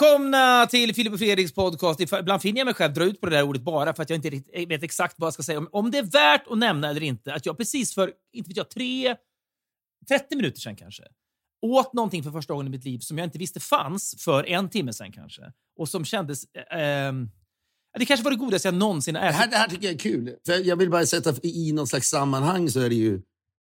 välkomna till Filip och Fredriks podcast. Ibland finner jag mig själv dra ut på det där ordet bara för att jag inte riktigt vet exakt vad jag ska säga. Om, det är värt att nämna eller inte att jag precis för, inte vet jag, tre, 30 minuter sedan kanske åt någonting för första gången i mitt liv som jag inte visste fanns för en timme sedan kanske. Och som kändes... Eh, ehm, det kanske var det godaste jag någonsin har Det ätit. här, det här tycker jag är kul. För jag vill bara sätta i något slags sammanhang så är det ju...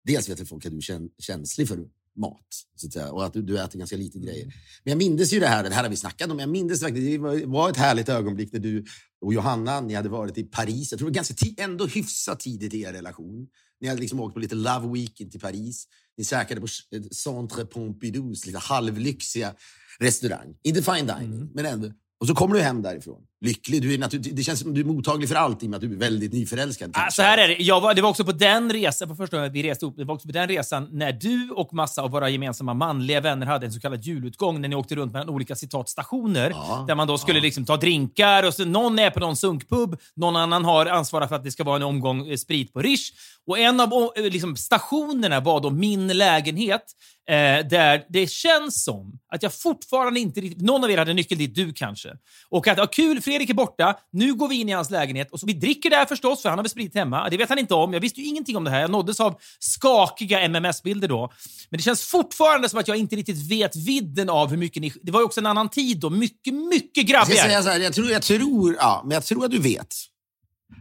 Dels vet folk att du är kän- känslig för mat så att säga, och att du, du äter ganska lite grejer. Men jag minns ju det här, det här har vi snackat om, jag minns verkligen, det var- ett härligt ögonblick när du och Johanna, ni hade varit i Paris. Jag tror det var ganska ändå hyfsat tidigt i er relation. Ni hade liksom åkt på lite Love Weekend till Paris. Ni käkade på eh, Centre Pompidous lite halvlyxiga restaurang. Inte fine dining, men ändå. Och så kommer du hem därifrån. Lycklig. Du är natur- det känns som du är mottaglig för allt i och med att du är väldigt nyförälskad. Ah, så här är det. Jag var, det var också på den resan, på första gången vi reste ihop, det var också på den resan när du och massa av våra gemensamma manliga vänner hade en så kallad julutgång när ni åkte runt mellan olika citat stationer Ja, där man då skulle ja. liksom ta drinkar och så någon är på någon sunkpub, någon annan har ansvarat för att det ska vara en omgång eh, sprit på Rish. Och en av eh, liksom, stationerna var då min lägenhet eh, där det känns som att jag fortfarande inte riktigt... Någon av er hade nyckel dit, du kanske. Och att, ja, kul, Fredrik är borta. Nu går vi in i hans lägenhet. Och så, vi dricker där förstås, för han har väl sprit hemma. Det vet han inte om. Jag visste ju ingenting om det här. Jag nåddes av skakiga MMS-bilder då. Men det känns fortfarande som att jag inte riktigt vet vidden av hur mycket ni... Det var ju också en annan tid då. Mycket, mycket Jag, ska grabbigare. säga så här, jag, tror, jag, tror, ja, men jag tror att du vet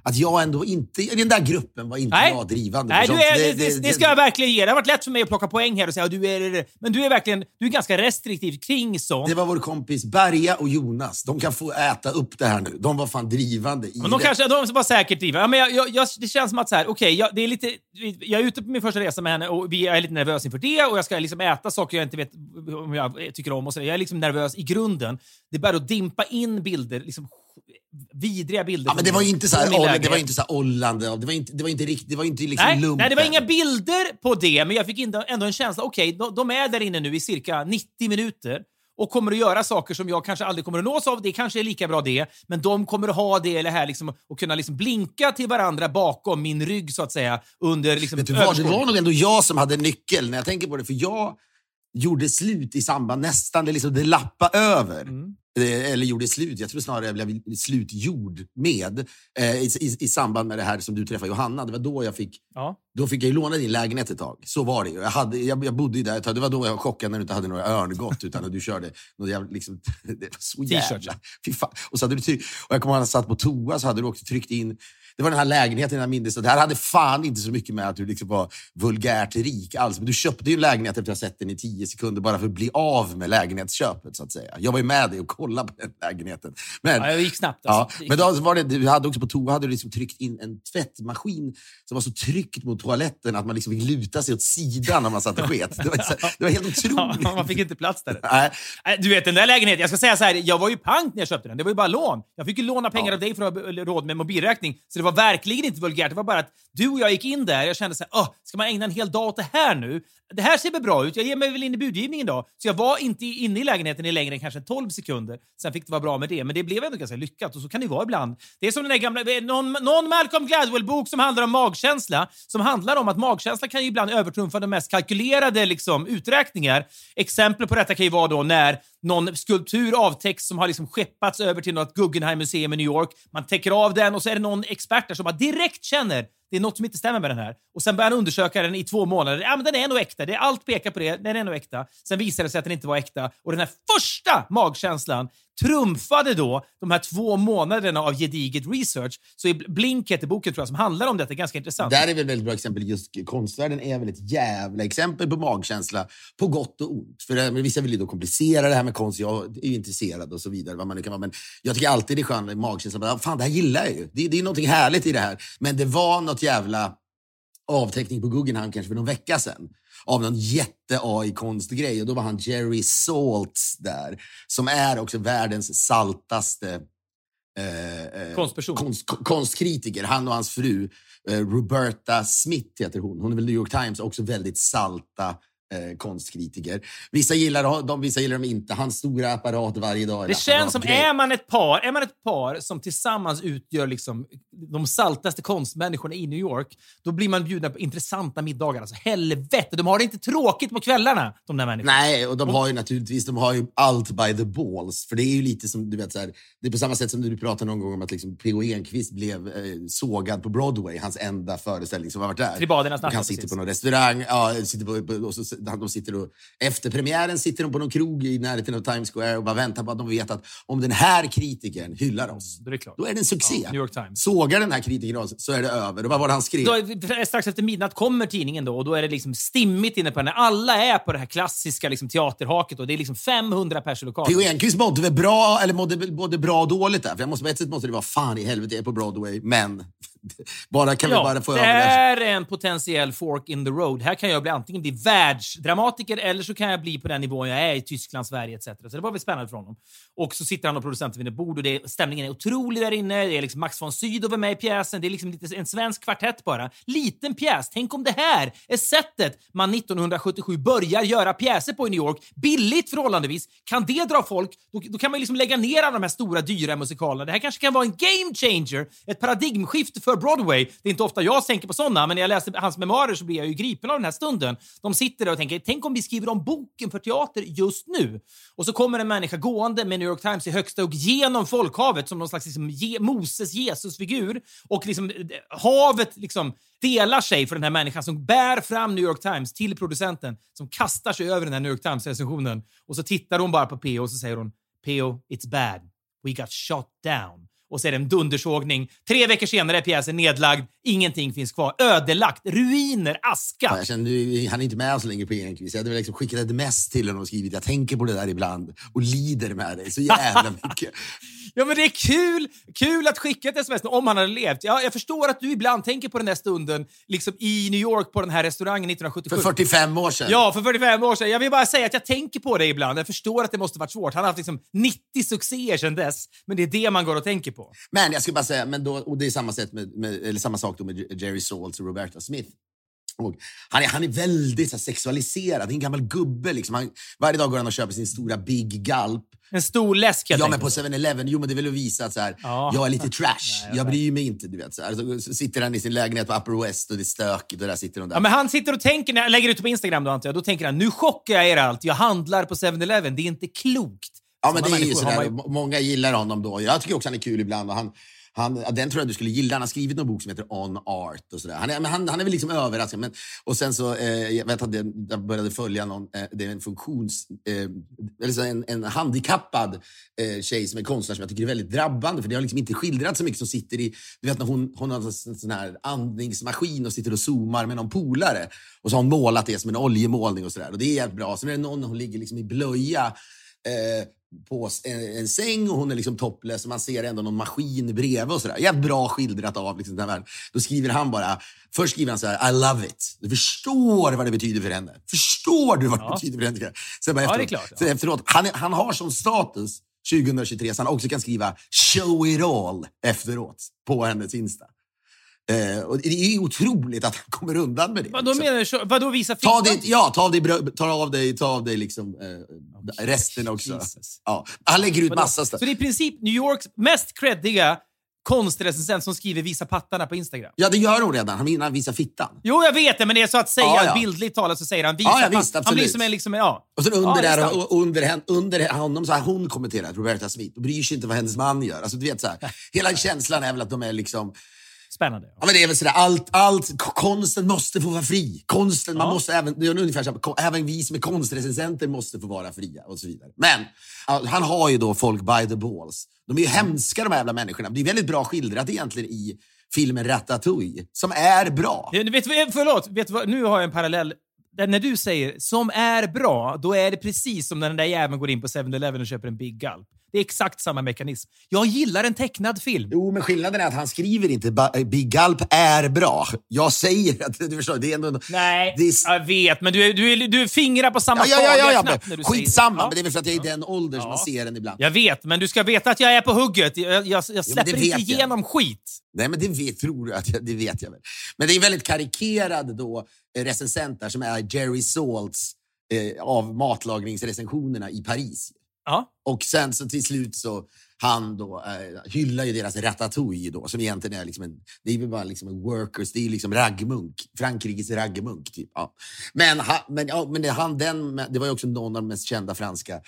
att jag ändå inte... I den där gruppen var inte Nej. jag drivande. Nej, du är, det, det, det ska jag verkligen ge. Det har varit lätt för mig att plocka poäng här och säga du är... Men du är verkligen du är ganska restriktiv kring sånt. Det var vår kompis Berga och Jonas. De kan få äta upp det här nu. De var fan drivande i Men de det. kanske de var säkert driva. Ja, men jag, jag, jag, det känns som att så här, okej, jag, det är lite, jag är ute på min första resa med henne och vi är lite nervösa inför det och jag ska liksom äta saker jag inte vet om jag tycker om. Och så. Jag är liksom nervös i grunden. Det att dimpa in bilder, liksom vidriga bilder. Ja, men det var ju inte så här, det var inte så här ollande. Det var inte, det var inte riktigt, det var inte liksom Nej, lumpen. nej, det var inga bilder på det, men jag fick ändå, en känsla. Okej, de, de är där inne nu i cirka 90 minuter och kommer att göra saker som jag kanske aldrig kommer att nås av. Det kanske är lika bra det, men de kommer att ha det eller här liksom, och kunna liksom blinka till varandra bakom min rygg så att säga. Under liksom, Vet du vad, det var nog ändå jag som hade nyckel när jag tänker på det. För jag gjorde slut i samband, nästan, det, liksom, det lappa över. Mm. Eh, eller gjorde slut, jag tror snarare jag blev slutgjord med. Eh, i, i, I samband med det här som du träffade Johanna. Det var då jag fick Ja. Då fick jag ju låna din lägenhet ett tag. Så var det ju. Jag, hade, jag, jag bodde ju där ett tag. Det var då jag var chockad när du inte hade några örngott utan att du körde något jävla, liksom, det var så jävla... Fy fan. Och, så hade du tryck, och jag kommer ihåg att jag satt på toa så hade du också tryckt in det var den här lägenheten jag och Det här hade fan inte så mycket med att du liksom var vulgärt rik alls. Men du köpte ju en lägenhet efter att ha sett den i tio sekunder bara för att bli av med lägenhetsköpet. så att säga. Jag var ju med dig och kollade på den lägenheten. Men, Ja, jag gick snabbt. Ja, Alltså. men då var det, du hade också på toa hade du liksom tryckt in en tvättmaskin som var så tryckt mot toaletten att man liksom fick luta sig åt sidan när man satt och sket. Det var, det var helt Ja, otroligt. man fick inte plats där. Nej, Du vet den där lägenheten, jag ska säga så här, jag var ju pank när jag köpte den. Det var ju bara lån. Jag fick ju låna pengar Ja. av dig för att ha råd med mobilräkning. Så det var verkligen inte vulgärt. Det var bara att du och jag gick in där, jag kände så här, Åh, ska man ägna en hel dag åt det här nu? Det här ser väl bra ut, jag ger mig väl in i budgivningen då. Så jag var inte inne i lägenheten i längre än kanske 12 sekunder. Sen fick det vara bra med det, men det blev ändå ganska lyckat och så kan det vara ibland. Det är som den där gamla, någon, någon Malcolm Gladwell-bok som handlar om magkänsla, som handlar om att magkänslan kan ju ibland övertrumfa de mest kalkylerade liksom, uträkningar. Exempel på detta kan ju vara då när någon skulptur avtäcks som har liksom skeppats över till något Guggenheim-museum i New York. Man täcker av den och så är det någon expert där som bara direkt känner det är något som inte stämmer med den här. Och Sen börjar han undersöka den i två månader. Ja, men den är nog äkta. Det, allt pekar på det. Den är nog äkta. Sen visade det sig att den inte var äkta. Och den här första magkänslan trumfade då de här två månaderna av gediget research. Så i Blink heter boken tror jag, som handlar om detta. Ganska intressant. där är väl ett väldigt bra exempel. Just konstvärlden är väl ett jävla exempel på magkänsla på gott och ont. För det, men vissa vill ju då komplicera det här med konst. Jag är ju intresserad och så vidare. Vad man nu kan vara. Men jag tycker alltid det är skönt med magkänsla. Fan, det här gillar jag ju. Det, det är någonting härligt i det här. Men det var något jävla avteckning på Guggenheim kanske för någon vecka sedan av någon jätte-AI-konstgrej och då var han Jerry Saltz där som är också världens saltaste eh, eh, Konstperson. konst, ko- konstkritiker. Han och hans fru eh, Roberta Smith heter hon. Hon är väl New York Times också väldigt salta eh, konstkritiker. Vissa gillar dem, vissa gillar dem inte. Hans stora apparat varje dag. Det känns som, är man ett par är man ett par som tillsammans utgör liksom de saltaste konstmänniskorna i New York, då blir man bjudna på intressanta middagar. Alltså helvete, de har det inte tråkigt på kvällarna, de där människorna. Nej, och de har ju naturligtvis de har ju allt by the balls. För det är ju lite som, du vet, så här, det är på samma sätt som du pratade någon gång om att liksom P.O. Enquist blev eh, sågad på Broadway, hans enda föreställning som har varit där. Tribadernas natt, han sitter precis. på någon restaurang, ja, sitter på, på, och så, de sitter och, efter premiären sitter de på någon krog i närheten av Times Square och bara väntar på att de vet att om den här kritikern hyllar oss, Då är då är det en succé. Ja, New York Times. Sågar den här kritikern oss så är det över. Och vad var det han skrev? Då, strax efter midnatt kommer tidningen då och då är det liksom stimmigt inne på den. Alla är på det här klassiska liksom, teaterhaket och det är liksom 500 pers i lokalen. P.O. Enquist mådde väl bra, eller mådde både bra och dåligt där. För jag måste, på ett sätt måste det vara fan i helvete, jag är på Broadway, men bara, kan vi bara få det över det här. är en potentiell fork in the road. Här kan jag bli antingen bli världsdramatiker eller så kan jag bli på den nivån jag är i Tyskland, Sverige etc. Så det var väl spännande för honom. Och så sitter han och producenten vid ett bord och det stämningen är otrolig där inne. Det är liksom Max von Sydow är med i pjäsen. Det är liksom lite en svensk kvartett bara. Liten pjäs. Tänk om det här är sättet man 1977 börjar göra pjäser på i New York. Billigt förhållandevis. Kan det dra folk, då, då kan man liksom lägga ner alla de här stora dyra musikalerna. Det här kanske kan vara en game changer, ett paradigmskifte för Broadway. Det är inte ofta jag tänker på sådana, men när jag läser hans memoarer så blir jag ju gripen av den här stunden. De sitter där och tänker, tänk om vi skriver om boken för teater just nu. Och så kommer en människa gående med New York Times i högsta hugg genom folkhavet som någon slags liksom, Je- Moses Jesusfigur. Och liksom, eh, havet liksom delar sig för den här människan som bär fram New York Times till producenten som kastar sig över den här New York Times-recensionen. Och så tittar hon bara på P.O. och så säger hon P.O. It's bad. We got shot down. Och så är det en dundersågning. Tre veckor senare är pjäsen nedlagd. Ingenting finns kvar. Ödelagt. Ruiner. Aska. Ja, Jag känner, nu, han är inte med oss längre på Enquist. Jag hade väl liksom skickat ett mess till honom och skrivit jag tänker på det där ibland och lider med dig så jävla mycket. Ja, men det är kul, kul att skicka ett sms om han hade levt. Ja, jag förstår att du ibland tänker på den där stunden liksom i New York på den här restaurangen 1977. För 45 år sedan. Ja, för 45 år sedan. Jag vill bara säga att jag tänker på det ibland. Jag förstår att det måste varit svårt. Han har haft liksom 90 succéer sedan dess, men det är det man går och tänker på. Men jag skulle bara säga, men då, och det är samma, sätt med, med, eller samma sak då med Jerry Saltz och Roberta Smith. Och han, är, han är väldigt så här, sexualiserad. En gammal gubbe. Liksom. Han, varje dag går han och köper sin stora Big Gulp. En stor läsk Ja, men på 7-Eleven. Jo, men det vill visa att så här, Ja. jag är lite trash. Nej, jag jag bryr mig inte. Du vet, så, här. Så, så sitter han i sin lägenhet på Upper West och det är stökigt och där sitter de där. Ja, men han sitter och tänker, när jag lägger ut på Instagram då antar jag, då tänker han nu chockar jag er allt. Jag handlar på 7-Eleven. Det är inte klokt. Ja, men det är ju sådär. man Må- Många gillar honom då. Jag tycker också han är kul ibland. Och han, han, den tror jag du skulle gilla. Han har skrivit någon bok som heter On Art. och sådär. Han, är, han, han är väl liksom överraskad. Men, och sen så, eh, jag vet att jag började följa någon, eh, det är en funktions... Eh, eller en, en handikappad eh, tjej som är konstnär som jag tycker är väldigt drabbande. För det har liksom inte skildrats så mycket som sitter i... Du vet när hon, hon har en sån här andningsmaskin och sitter och zoomar med någon polare. Och så har hon målat det som en oljemålning och sådär. Och det är jävligt bra. Sen är det någon, hon ligger liksom i blöja eh, på en, en säng och hon är liksom topless och man ser ändå någon maskin bredvid och sådär. Jävligt bra skildrat av liksom, den här världen. Då skriver han bara, först skriver han så här, I love it. Du förstår vad det betyder för henne. Förstår du vad det Ja. betyder för henne? Sen bara Ja, det är efteråt, klart, ja. sen efteråt han, han har som status 2023 så han också kan skriva show it all efteråt på hennes Insta. Eh, och det är otroligt att han kommer undan med det. Vadå liksom. menar du? så- Vadå visa Ta fittan? dig, ja, ta av dig, brö- ta av dig, ta av dig liksom, eh, resten också. Jesus. Ja, han lägger ut Vadå? massa Så stuff. det är i princip New Yorks mest creddiga konstrecensent som skriver “visa pattarna” på Instagram. Ja, det gör hon redan. Han han visar fittan. Jo, jag vet det, men det är så att säga, Ja, ja. bildligt talat så säger han “visa Ja, ja, pattarna”. visst, Han blir som en, liksom, ja. Och sen under, Ja, det är där, och under, under honom så har hon kommenterat, Roberta Smith, och bryr sig inte vad hennes man gör. Alltså, du vet, så här, hela känslan är väl att de är liksom... Spännande. Ja, men det är väl sådär, allt, allt, konsten måste få vara fri. Konsten, man Ja. måste även, det är ungefär så även vi som är konstrecensenter måste få vara fria och så vidare. Men han har ju då folk by the balls. De är ju hemska de här jävla människorna. Det är väldigt bra skildrat egentligen i filmen Ratatouille, som är bra. Ja, Vet, du- förlåt, vet nu har jag en parallell. När du säger “som är bra”, då är det precis som när den där jäveln går in på 7-Eleven och köper en Big Gulp. Det är exakt samma mekanism. Jag gillar en tecknad film. Jo, men skillnaden är att han skriver inte Big Gulp är bra. Jag säger att, du förstår, det är ändå... Nej, det är, jag vet, men du, du, du fingrar på samma ja, ja, ja, ja, när säger skitsamma, Ja. men det är väl för att jag är i den åldern som Ja. man ser den ibland. Jag vet, men du ska veta att jag är på hugget. Jag, jag, jag släpper inte jag. igenom skit. Nej, men det vet, tror du att jag, det vet jag väl. Men det är en väldigt karikerad då, eh, recensent där som är Jerry Saltz eh, av matlagningsrecensionerna i Paris. Ja. Och sen så till slut så han då eh, hyllar ju deras ratatouille då, som egentligen är liksom en, det är bara liksom en workers, det är liksom raggmunk, Frankrikes raggmunk typ. Ja. Men, ha, men, ja, men det, han, den, det var ju också någon av de mest kända franska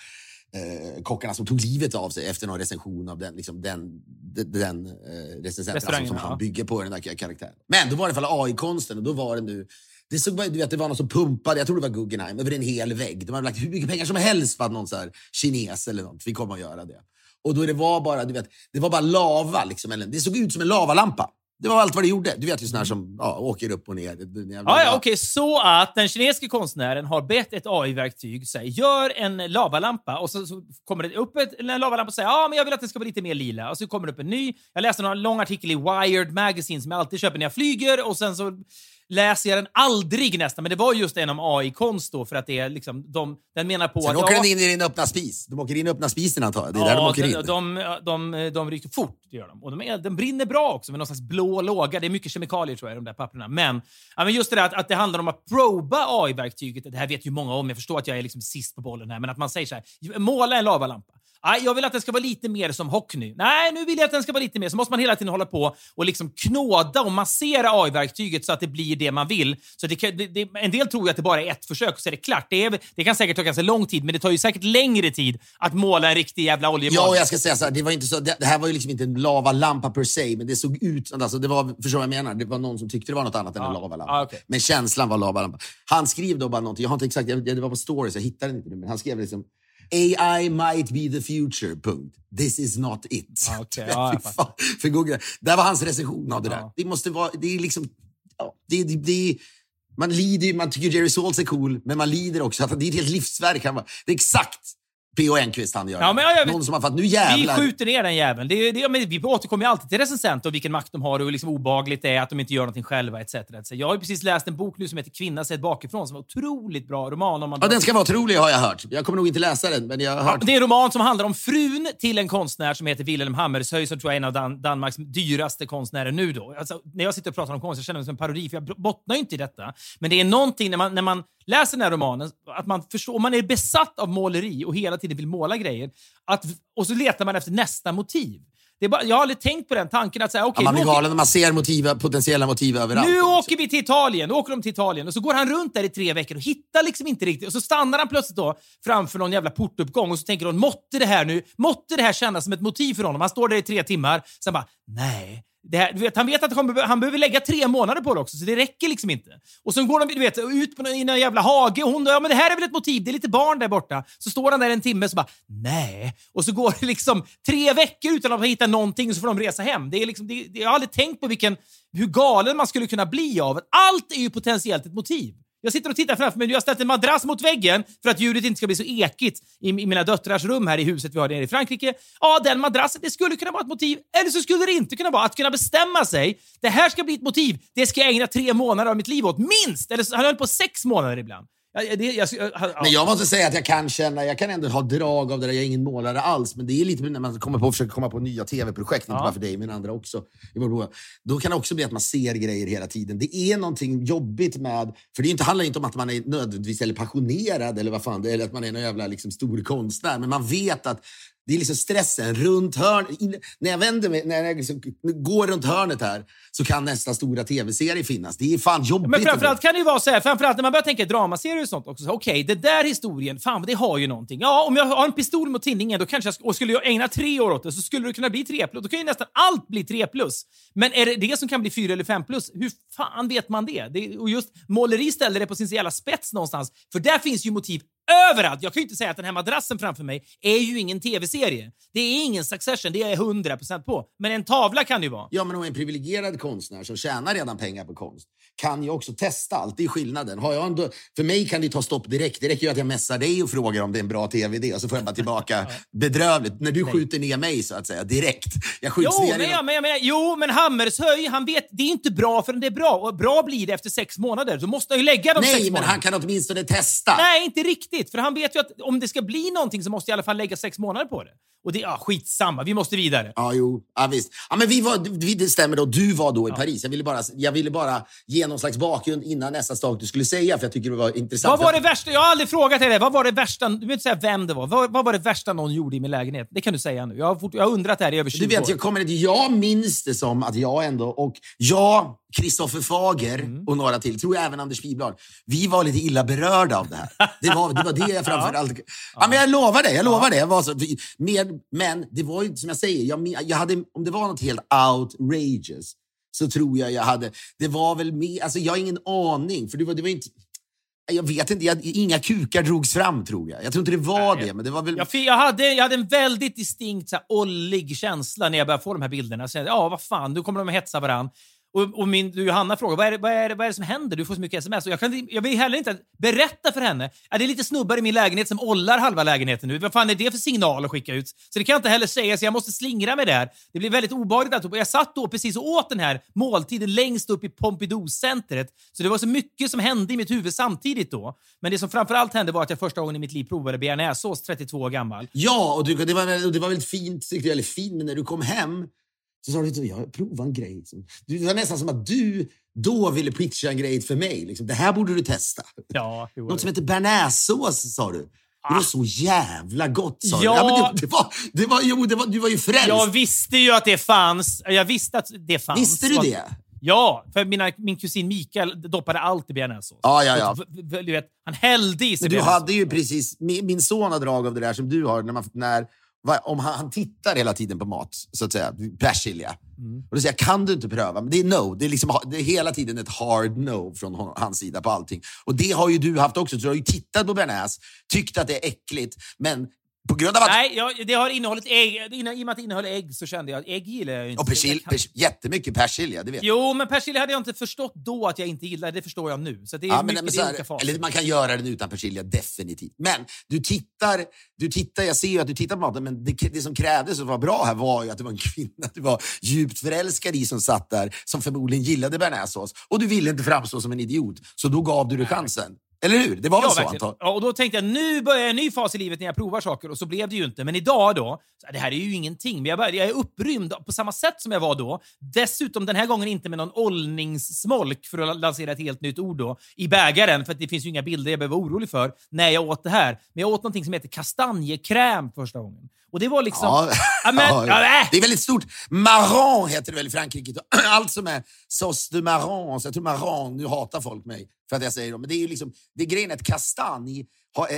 eh, kockarna som tog livet av sig efter någon recension av den, liksom, den, den, den eh, recensenten alltså, Restaurangen, som ja. bygger på den där karaktären. Men då var det i alla fall AI-konsten och då var det nu det, såg, bara- du vet, det var någon som pumpade, jag tror det var Guggenheim, över en hel vägg. De hade lagt hur mycket pengar som helst för att någon så här, kines eller något fick komma och göra det. Och då det var bara, du vet, det var bara lava. Liksom, eller, det såg ut som en lavalampa. Det var allt vad det gjorde. Du vet ju såna här som ja, åker upp och ner. Ja, ja, så att den kinesiske konstnären har bett ett AI-verktyg säga gör en lavalampa och så, så kommer det upp ett, en lavalampa och säger ja, men jag vill att den ska vara lite mer lila. Och så kommer det upp en ny. Jag läste en lång artikel i Wired Magazine som jag alltid köper när jag flyger och sen så läser jag den aldrig nästan, men det var just en om AI-konst då för att det är liksom, de, den menar på Sen att... åker ja, den in i din öppna spis. De åker in i öppna spisen antar jag. Det är där de Ja, åker in. de, de, de, de ryker fort, det gör de. Och de är, den brinner bra också med någon slags blå låga. Det är mycket kemikalier tror jag i de där papperna. Men, ja, men just det där att, att det handlar om att proba AI-verktyget. Det här vet ju många om. Jag förstår att jag är liksom sist på bollen här. Men att man säger så här, måla en lavalampa. Nej, jag vill att den ska vara lite mer som Hockney. Nej, nu vill jag att den ska vara lite mer. Så måste man hela tiden hålla på och liksom knåda och massera AI-verktyget så att det blir det man vill. Så det kan, det, det, en del tror ju att det bara är ett försök och så är det klart. Det, är, det kan säkert ta ganska lång tid, men det tar ju säkert längre tid att måla en riktig jävla oljemål. Ja, och jag ska säga så här, det, var inte så, det, här var ju liksom inte en lavalampa per se, men det såg ut... Alltså det var, förstår vad jag menar? Det var någon som tyckte det var något annat än en lavalampa. Ja, okej. Men känslan var lavalampa. Han skrev då bara någonting, jag har inte exakt, det var på stories, jag hittade det inte nu, men han skrev liksom AI might be the future, punkt. This is not it. Ja, okej. Ja, fan, För Google. Där var hans recension av det där. Ja. Det måste vara, det är liksom, ja, det, det, det, man lider man tycker Jerry Saltz är cool, men man lider också. Att det är ett helt livsverk. Han bara, det är exakt P.O. Enquist han gör. Ja, men jag- Någon som har fattat, nu Vi jävlar. skjuter ner den jäveln. Det, det, men vi återkommer ju alltid till recensenter och vilken makt de har och hur liksom obagligt det är att de inte gör någonting själva etc. etc. Jag har ju precis läst en bok nu som heter Kvinna sett bakifrån som var otroligt bra roman. Om man Ja, den ska vara otrolig har jag hört. Jag kommer nog inte läsa den, men jag har hört. det är en roman som handlar om frun till en konstnär som heter Wilhelm Hammershøi som tror jag är en av Dan Danmarks dyraste konstnärer nu. Då. Alltså, när jag sitter och pratar om konst jag känner mig som en parodi, för jag bottnar ju inte i detta. Men det är någonting när man, när man läser den här romanen, att man förstår, om man är besatt av måleri och hela tiden vill måla grejer, att, och så letar man efter nästa motiv. Det är bara, jag har aldrig tänkt på den tanken att säga, Ja, okej, man nu blir galen när man ser motiv, potentiella motiv överallt. nu åker vi till Italien. Då åker de till Italien och så går han runt där i tre veckor och hittar liksom inte riktigt. Och så stannar han plötsligt då framför någon jävla portuppgång och så tänker hon, måtte det här nu, måtte det här kännas som ett motiv för honom. Han står där i tre timmar, sen bara, nej. Det här, du vet, han vet att han, kommer- han behöver lägga tre månader på det också, så det räcker liksom inte. Och så går de du vet, ut på någon, i någon jävla hage och hon ja men det här är väl ett motiv, det är lite barn där borta. Så står han där en timme och så bara, nej. Och så går det liksom tre veckor utan att hitta någonting och så får de resa hem. Det är liksom, det, det, jag har aldrig tänkt på vilken, hur galen man skulle kunna bli av att allt är ju potentiellt ett motiv. Jag sitter och tittar framför mig. Jag har ställt en madrass mot väggen för att ljudet inte ska bli så ekigt i, i mina döttrars rum här i huset vi har nere i Frankrike. Ja, den madrassen, det skulle kunna vara ett motiv. Eller så skulle det inte kunna vara. Att kunna bestämma sig. Det här ska bli ett motiv. Det ska jag ägna tre månader av mitt liv åt. Minst! Eller så- han höll på sex månader ibland. Det, jag, jag, ja. Men jag måste säga att jag kan känna, jag kan ändå ha drag av det där, jag är ingen målare alls, men det är lite när man kommer på, försöker komma på nya tv-projekt, inte bara för dig men andra också. Då kan det också bli att man ser grejer hela tiden. Det är någonting jobbigt med, för det inte, handlar inte om att man är nödvändigtvis eller passionerad eller vad fan eller att man är en jävla liksom, stor konstnär, men man vet att det är liksom stressen runt hörnet. När jag vänder mig, när jag liksom går runt hörnet här så kan nästa stora tv-serie finnas. Det är fan jobbigt. Men framförallt kan det ju vara så här, framförallt när man börjar tänka dramaserier och sånt också. så, Okej, det där historien, fan det har ju någonting. Ja, om jag har en pistol mot tinningen då kanske jag, och skulle jag ägna tre år åt det så skulle det kunna bli tre plus. Då kan ju nästan allt bli tre plus. Men är det det som kan bli fyra eller fem plus? Hur fan vet man det? det och just måleri ställer det på sin jävla spets någonstans. För där finns ju motiv överallt. Jag kan ju inte säga att den här madrassen framför mig är ju ingen tv-serie. Det är ingen Succession, det är jag 100% på. Men en tavla kan det ju vara. Ja, men om en privilegierad konstnär som tjänar redan pengar på konst kan ju också testa allt. Det är skillnaden. Har jag en, då- för mig kan det ta stopp direkt. Det räcker ju att jag messar dig och frågar om det är en bra tv-idé och så får jag bara tillbaka bedrövligt. När du skjuter ner mig så att säga, direkt. Jag skjuts Jo, ner men, i ja, men, jag menar, jo, men Hammershöj, han vet, det är inte bra förrän det är bra. Och bra blir det efter sex månader. Så måste han ju lägga de sex Nej, men månaderna. han kan åtminstone testa. Nej, inte riktigt. För han vet ju att om det ska bli någonting så måste jag i alla fall lägga sex månader på det. Och det, ja, skitsamma, vi måste vidare. Ja, jo. Ja, visst. Ja, men vi var, vi, det stämmer då. Du var då i Paris. Jag ville, bara, jag ville bara ge någon slags bakgrund innan nästa sak du skulle säga, för jag tycker det var intressant. Vad var det värsta? Jag har aldrig frågat dig det. Vad var det värsta? Du behöver inte säga vem det var. Vad, vad var det värsta någon gjorde i min lägenhet? Det kan du säga nu. Jag har, fort, jag har undrat det här i över 20 Du vet, år. jag, kommer, jag minns det som att jag ändå, och jag, Kristoffer Fager Mm. och några till, tror jag även Anders Wiblad, vi var lite illa berörda av det här. Det var det, var det jag framförallt... ja. men jag lovar det, jag lovar det. Jag var så, med, men det var ju som jag säger, jag, jag hade, om det var något helt outrageous så tror jag jag hade... Det var väl mer... Alltså jag har ingen aning, för det var, det var inte... Jag vet inte, jag, inga kukar drogs fram tror jag. Jag tror inte det var det, men det var väl... Jag, jag, hade, jag hade en väldigt distinkt så här, ollig känsla när jag började få de här bilderna. Så jag, ja, vad fan, nu kommer de att hetsa varann. Och, och min, Johanna frågar vad är, det, vad, är det, vad är det som händer? Du får så mycket sms. Och jag, kan, jag vill heller inte berätta för henne. Ja, det är lite snubbar i min lägenhet som ollar halva lägenheten nu. Vad fan är det för signal att skicka ut? Så det kan jag inte heller säga, så jag måste slingra mig där. Det blir väldigt obehagligt alltihop. Jag satt då precis och åt den här måltiden längst upp i Pompidou-centret. Så det var så mycket som hände i mitt huvud samtidigt då. Men det som framförallt hände var att jag första gången i mitt liv provade bearnaisesås, 32 år gammal. Ja, och du, det, var, det var väldigt fint, tyckte jag, eller fint, men när du kom hem så sa du att jag provar en grej. det var nästan som att du då ville pitcha en grej för mig. Liksom. Det här borde du testa. Ja, jo. Något som heter bearnaisesås, sa du. Det var så jävla gott, sa Ja. du. men det, det var, det var, jo, det var, du var ju frälst. Jag visste ju att det fanns. Jag visste att det fanns. Visste du det? Ja, för mina, min kusin Mikael doppade allt i bearnaisesås. Ja, ja, ja. Du vet, han hällde i sig Men du hade ju precis... Min, min son har drag av det där som du har. När man, när, om han, han tittar hela tiden på mat, så att säga. Persilja. Mm. Och då säger jag, kan du inte pröva? Men det är no. Det är, liksom, det är hela tiden ett hard no från hon, hans sida på allting. Och det har ju du haft också. Så du har ju tittat på bearnaise, tyckt att det är äckligt, men på grund av att... Nej, jag, det har innehållit ägg. I och med att det innehöll ägg så kände jag att ägg gillar jag inte. Och persil, kan- pers, jättemycket persilja, det vet jag. Jo, men persilja hade jag inte förstått då att jag inte gillade. Det förstår jag nu. Så det är Ja, men, mycket men är här, faser. eller man kan göra den utan persilja, definitivt. Men du tittar, du tittar, jag ser ju att du tittar på maten, men det, det som krävdes att vara bra här var ju att det var en kvinna du var djupt förälskad i som satt där, som förmodligen gillade bearnaisesås. Och du ville inte framstå som en idiot, så då gav du det chansen. Eller hur? Det var väl Ja, så verkligen. antagligen? Ja, och då tänkte jag nu börjar en ny fas i livet när jag provar saker och så blev det ju inte. Men idag då, så, det här är ju ingenting. Men jag, började, jag är upprymd på samma sätt som jag var då. Dessutom den här gången inte med någon ållningssmolk för att lansera ett helt nytt ord då, i bägaren. För att det finns ju inga bilder jag behöver vara orolig för när jag åt det här. Men jag åt någonting som heter kastanjekräm första gången. Och det var liksom... Ja, Ja, men, ja, äh. det är väldigt stort. Marron heter det väl i Frankrike. Allt som är sauce de marron. Så jag tror marron, nu hatar folk mig för att jag säger det. Men det är ju liksom, det är grejen att kastanj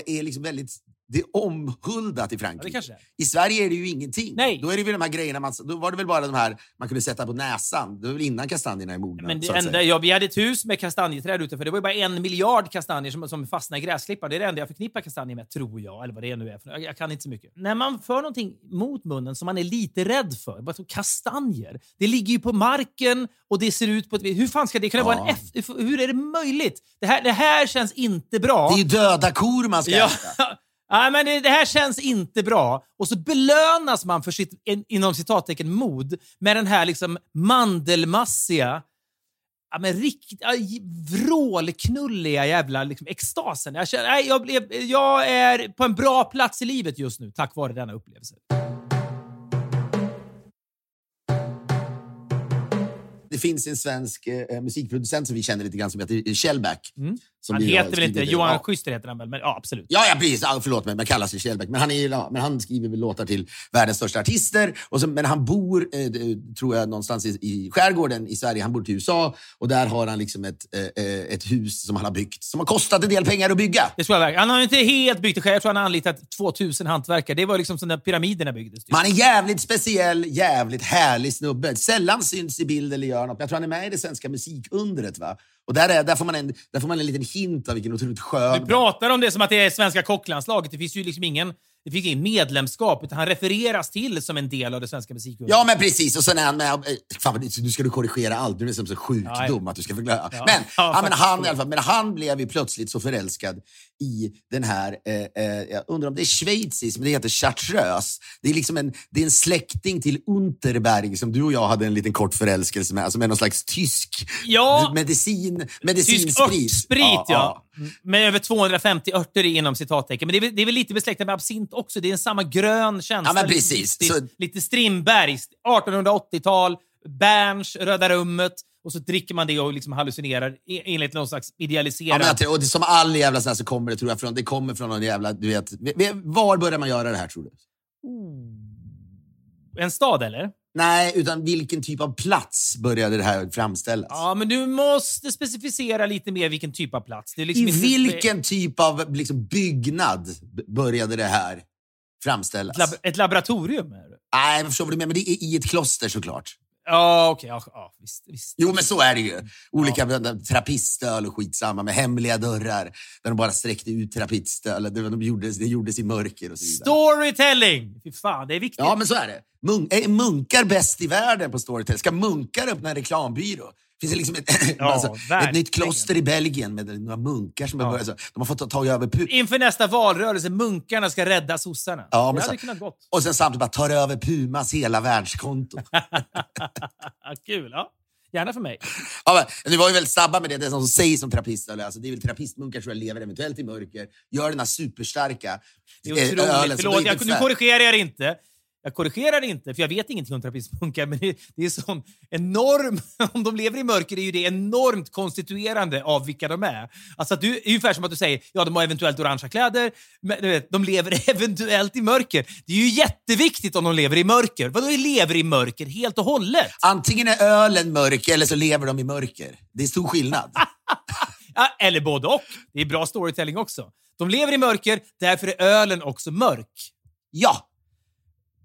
är liksom väldigt det är omhuldat i Frankrike. Ja. I Sverige är det ju ingenting. Nej. Då är det väl de här grejerna man, då var det väl bara de här man kunde sätta på näsan. Det var väl innan kastanjerna är mogna. Men det enda, ja, vi hade ett hus med kastanjeträd utanför. Det var ju bara en miljard kastanjer som, som fastnade i gräsklippan. Det är det enda jag förknippar kastanjer med, tror jag. Eller vad det nu är. Jag, jag kan inte så mycket. När man för någonting mot munnen som man är lite rädd för, bara kastanjer. Det ligger ju på marken och det ser ut på ett Hur fan ska det kunna vara en Ja. F... Hur är det möjligt? Det här, det här känns inte bra. Det är ju döda kor man ska Ja. äta. Nej, men det, det här känns inte bra. Och så belönas man för sitt, in, inom citattecken, mod med den här liksom mandelmassiga, ja, men riktigt ja, vrålknulliga jävla liksom, extasen. Jag, känner, nej, jag, blev, jag är på en bra plats i livet just nu tack vare denna upplevelse. Det finns en svensk eh, musikproducent som vi känner lite grann som heter Shellback. Som Han heter väl inte Johan ja. Schuster heter han väl, men ja, absolut. Ja, ja precis. Ja, förlåt mig, man kallar sig Kjellbäck. Men han, är, ja, men han skriver väl låtar till världens största artister. Och så, men han bor, eh, d- tror jag, någonstans i, i skärgården i Sverige. Han bor till USA och där har han liksom ett, eh, eh, ett hus som han har byggt. Som har kostat en del pengar att bygga. Det tror jag verkligen. Han har ju inte helt byggt det själv. Jag tror han har anlitat 2000 hantverkare. Det var liksom som när pyramiderna byggdes. Typ. Men han är jävligt speciell, jävligt härlig snubbe. Sällan syns i bild eller gör något. Jag tror han är med i det svenska musikundret. Va? Och där, är, där, får man en, där får man en liten hint av vilken otroligt skön... Du pratar om det som att det är svenska kocklandslaget. Det finns ju liksom ingen, det finns ingen medlemskap, utan han refereras till som en del av det svenska musikundret. Ja, men precis. Och sen är han med... eh, Fan, nu ska du korrigera allt. Nu är det som en sjukdom Ja, att du ska förglömma. Ja. Men, Ja, men, han, i alla fall, men han blev ju plötsligt så förälskad i den här, eh, eh, jag undrar om det är schweizisk, men det heter chartreuse. Det är liksom en, det är en släkting till Unterberg som du och jag hade en liten kort förälskelse med, alltså med någon slags tysk medicin, Tysk medicinsprit. örtsprit, ja. Med över 250 örter inom citattecken. Men det är, väl- det är väl lite besläktat med absint också. Det är en samma grön känsla. Ja, men Lite- precis. Lite, Så- lite Strindberg, 1880-tal, Berns, Röda rummet. Och så dricker man det och liksom hallucinerar e- enligt någon slags Ja, idealiserad... men jag tror, och det, som all jävla sån här så kommer det tror jag från, det kommer från någon jävla, du vet, var börjar man göra det här tror du? En stad, eller? Nej, utan vilken typ av plats började det här framställas? Ja, men du måste specificera lite mer vilken typ av plats. Liksom I inte- vilken typ av liksom, byggnad började det här framställas? Ett, lab ett laboratorium? Nej, jag förstår vad du menar, men det är i ett kloster såklart. Ja, okej. ja, ja, visst, visst. Jo, men så är det ju. Olika ja. trappistöl och skitsamma med hemliga dörrar där de bara sträckte ut trappistöl. Det, de gjordes, det gjordes i mörker och så vidare. Storytelling! Fy fan, det är viktigt. Ja, men så är det. Mun är munkar bäst i världen på Storytel? Ska munkar öppna en reklambyrå? Finns det liksom ett, Ja, alltså, ett nytt kloster i Belgien med några munkar som Ja. så, de har fått ta över pu- Inför nästa valrörelse, munkarna ska rädda sossarna. Ja, men det så- hade kunnat gått. och sen samtidigt bara tar över Pumas hela världskonto. Kul. Ja. Gärna för mig. Ja, men, det var ju väldigt snabba med det. Det som sägs som trappistöl, alltså, det är väl trappistmunkar tror jag lever eventuellt i mörker, gör den här superstarka Det är otroligt. ölen som Förlåt, jag, nu korrigerar jag inte. Jag korrigerar inte, för jag vet ingenting om trappistmunkar, men det, det är sån enorm... Om de lever i mörker är ju det enormt konstituerande av vilka de är. Alltså att du, det är ungefär som att du säger ja, de har eventuellt orangea kläder, men du vet, de lever eventuellt i mörker. Det är ju jätteviktigt om de lever i mörker. Vadå lever i mörker helt och hållet? Antingen är ölen mörk eller så lever de i mörker. Det är stor skillnad. Ja, eller både och. Det är bra storytelling också. De lever i mörker, därför är ölen också mörk. ja,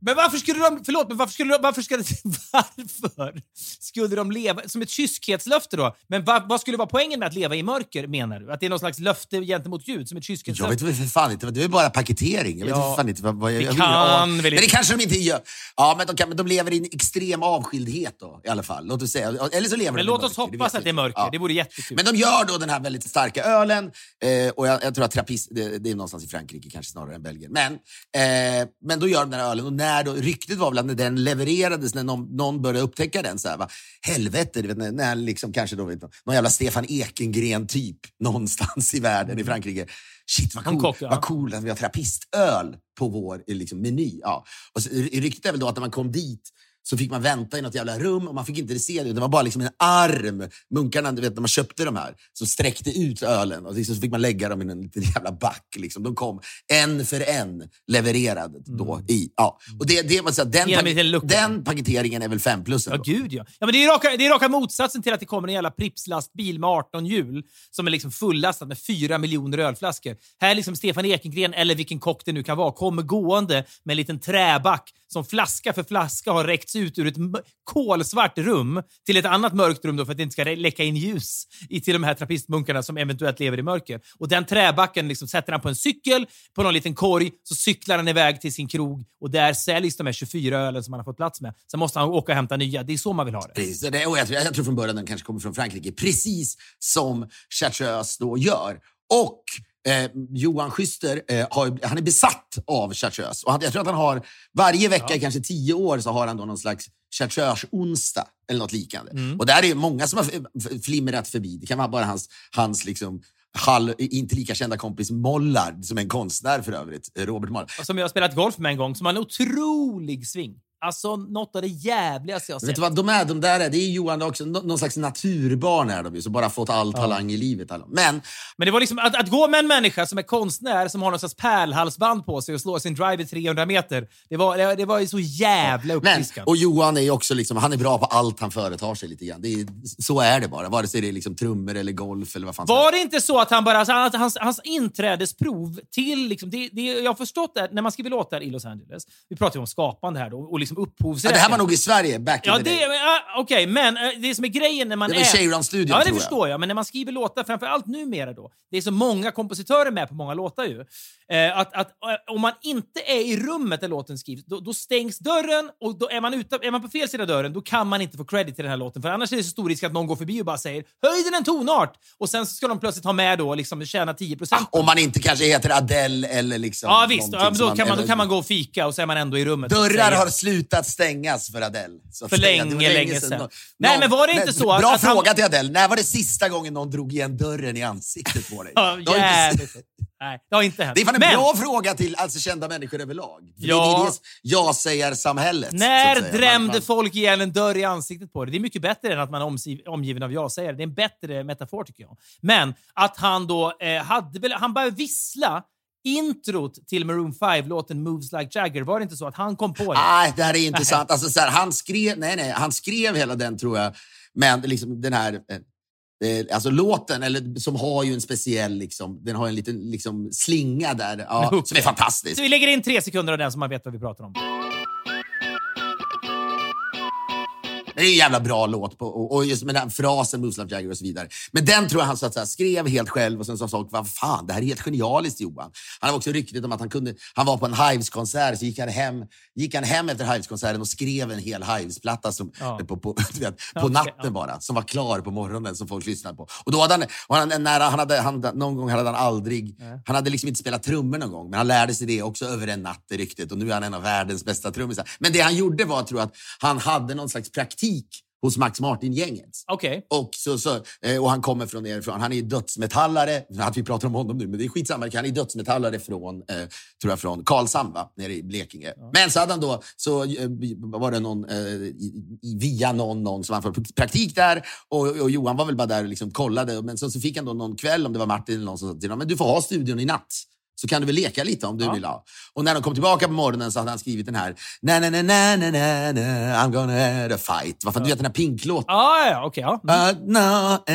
Men varför skulle de... Förlåt, men varför skulle de... Varför skulle, varför skulle de leva... Som ett kyskhetslöfte då? Men vad, vad skulle vara poängen med att leva i mörker, menar du? Att det är någon slags löfte gentemot Gud, som ett jag kyskhetslöfte? vet väl för fan inte. Det är bara paketering. Jag vet Ja. för fan inte vad, vad jag, Det jag kan ja. väl Men det kanske de inte gör. Ja, men de, kan, men de lever i en extrem avskildhet då, i alla fall. Låt oss säga. Eller så lever Men de låt oss mörker, hoppas vet att det är mörker. Ja. Det vore jättekul. Men de gör då den här väldigt starka ölen. Eh, och jag, jag tror att trappist, det, det är någonstans i Frankrike kanske snarare än Belgien. Men, eh, men då gör de den här ölen och när då, ryktet var väl att när den levererades, när någon, någon började upptäcka den, så här, va, helvete, du vet, när, när liksom kanske då, vet, någon jävla Stefan Ekengren-typ någonstans i världen i Frankrike. Shit vad cool, kock, ja. vad cool att vi har trappistöl på vår eh, liksom, meny. Ja. Och så, ryktet är väl då att när man kom dit så fick man vänta i något jävla rum och man fick inte se det. Det var bara liksom en arm. Munkarna, du vet när man köpte de här, så sträckte ut ölen och liksom så fick man lägga dem i en liten jävla back. Liksom. De kom en för en levererade då i. Ja. Och det, det, man säger, den, den paketeringen är väl fem plus Ja, gud ja. ja men det, är raka, det är raka motsatsen till att det kommer en jävla Pripps-lastbil med 18 hjul som är liksom fullastad med 4 miljoner ölflaskor. Här är liksom Stefan Ekengren, eller vilken kock det nu kan vara, kommer gående med en liten träback som flaska för flaska har släpps ut ur ett kolsvart rum till ett annat mörkt rum då för att det inte ska läcka in ljus i till de här trappistmunkarna som eventuellt lever i mörker. Och den träbacken liksom sätter han på en cykel, på någon liten korg, så cyklar han iväg till sin krog och där säljs de här 24 ölen som han har fått plats med. Sen måste han åka och hämta nya. Det är så man vill ha det. Precis. Det, och jag, tror, jag tror från början den kanske kommer från Frankrike, precis som Chartreuse då gör. Och eh, Johan Schyster, eh, har, han är besatt av Chartreuse. Och han, jag tror att han har, varje vecka, kanske tio år, så har han då någon slags Chartreuse-onsdag eller något liknande. Mm. Och där är många som har flimrat förbi. Det kan vara bara hans, hans liksom, halv, inte lika kända kompis Mollard, som är en konstnär för övrigt, eh, Robert Mollard. Som jag har spelat golf med en gång, som har en otrolig sving. Alltså något av det jävligaste jag har Vet sett. du vad de är? De där är, det är Johan också, nå- någon slags naturbarn är de ju, som bara fått all talang i livet. alla. Men Men det var liksom att, att gå med en människa som är konstnär, som har någon slags pärlhalsband på sig och slår sin drive i 300 meter. Det var, det, det var ju så jävla uppfriskande. och Johan är ju också liksom, han är bra på allt han företar sig lite grann. Det är, så är det bara. Vare sig det är liksom trummor eller golf eller vad fan Var det inte så att han bara, alltså, att hans, hans inträdesprov till, liksom, det, det jag har förstått det, när man skriver låtar i Los Angeles, vi pratar ju om skapande här då, och liksom liksom Ja, upphovsrätten. det här var nog i Sverige, back Ja, in the det, day. uh, okej, men uh, det som är grejen när man Det var är... Cheiron-studion, Ja, det tror jag. förstår jag. Men när man skriver låtar, framförallt numera då, det är så många kompositörer med på många låtar ju. Eh, att, att eh, om man inte är i rummet där låten skrivs, då, då stängs dörren och då är man, ute, är man på fel sida dörren, då kan man inte få credit till den här låten. För annars är det så stor risk att någon går förbi och bara säger “höj den en tonart” och sen ska de plötsligt ha med då och liksom tjäna 10 procent. Om man inte kanske heter Adele eller liksom... Ja visst, ja, då, kan man, då kan man gå och fika och så är man ändå i rummet. Dörrar har slutat stängas för Adele. så För var länge, länge sedan. Nå- Nej, men var det inte så att- Bra att han- fråga till Adele. När var det sista gången någon drog igen dörren i ansiktet på dig? Jävligt. Nej, det har inte hänt. Det är fan en Men- bra fråga till alltså, kända människor överlag. För Ja. Det är det ja-sägar-samhället. så När att säga. drämde Man- folk igen en dörr i ansiktet på det? Det är mycket bättre än att man är omgiv- omgiven av ja-sägare. Det är en bättre metafor tycker jag. Men att han då eh, hade väl, han började vissla introt till Maroon 5-låten Moves Like Jagger. Var det inte så att han kom på det? Nej, det här är intressant. Alltså, så här, han, skrev, nej, nej, han skrev hela den, tror jag. Men liksom, den här... eh, eh, Alltså låten, eller, som har ju en speciell liksom, den har en liten liksom, slinga där, ja, hook, som är fantastisk. Så vi lägger in tre sekunder av den så man vet vad vi pratar om. Det är en jävla bra låt på, och, och just med den frasen Like Jagger och så vidare. Men den tror jag han så att säga, skrev helt själv och sen sa folk, vad fan, det här är helt genialiskt Johan. Han har också ryktet om att han kunde, han var på en Hives-konsert, så gick han hem, gick han hem efter Hives-konserten och skrev en hel Hives-platta som, Ja. på, på, vet, på natten ja. bara, som var klar på morgonen som folk lyssnade på. Och då hade han, han, nära, han hade, han, någon gång hade han aldrig, han hade liksom inte spelat trummor någon gång, men han lärde sig det också över en natt i ryktet och nu är han en av världens bästa trummisar. Men det han gjorde var, tror jag, att han hade någon slags praktik hos Max Martin-gänget. Okej. Och, så, så, eh, och han kommer från nerifrån. Han är dödsmetallare. Att vi pratar om honom nu, men det är skitsamma. Han är dödsmetallare från, eh, tror jag, från Karlshamn, va? nere i Blekinge. Men så hade han då, så eh, var det någon, eh, via någon, någon som han får praktik där. Och, och Johan var väl bara där och liksom kollade. Men så, så fick han då någon kväll, om det var Martin eller någon som sa till honom, men du får ha studion i natt. Så kan du väl leka lite om du Ja. vill ha. Och när de kom tillbaka på morgonen så hade han skrivit den här na na na na na na I'm gonna have a fight. Varför, Du vet den här Pink-låten. Ja, ja, okej. ja. Mm. Uh, no,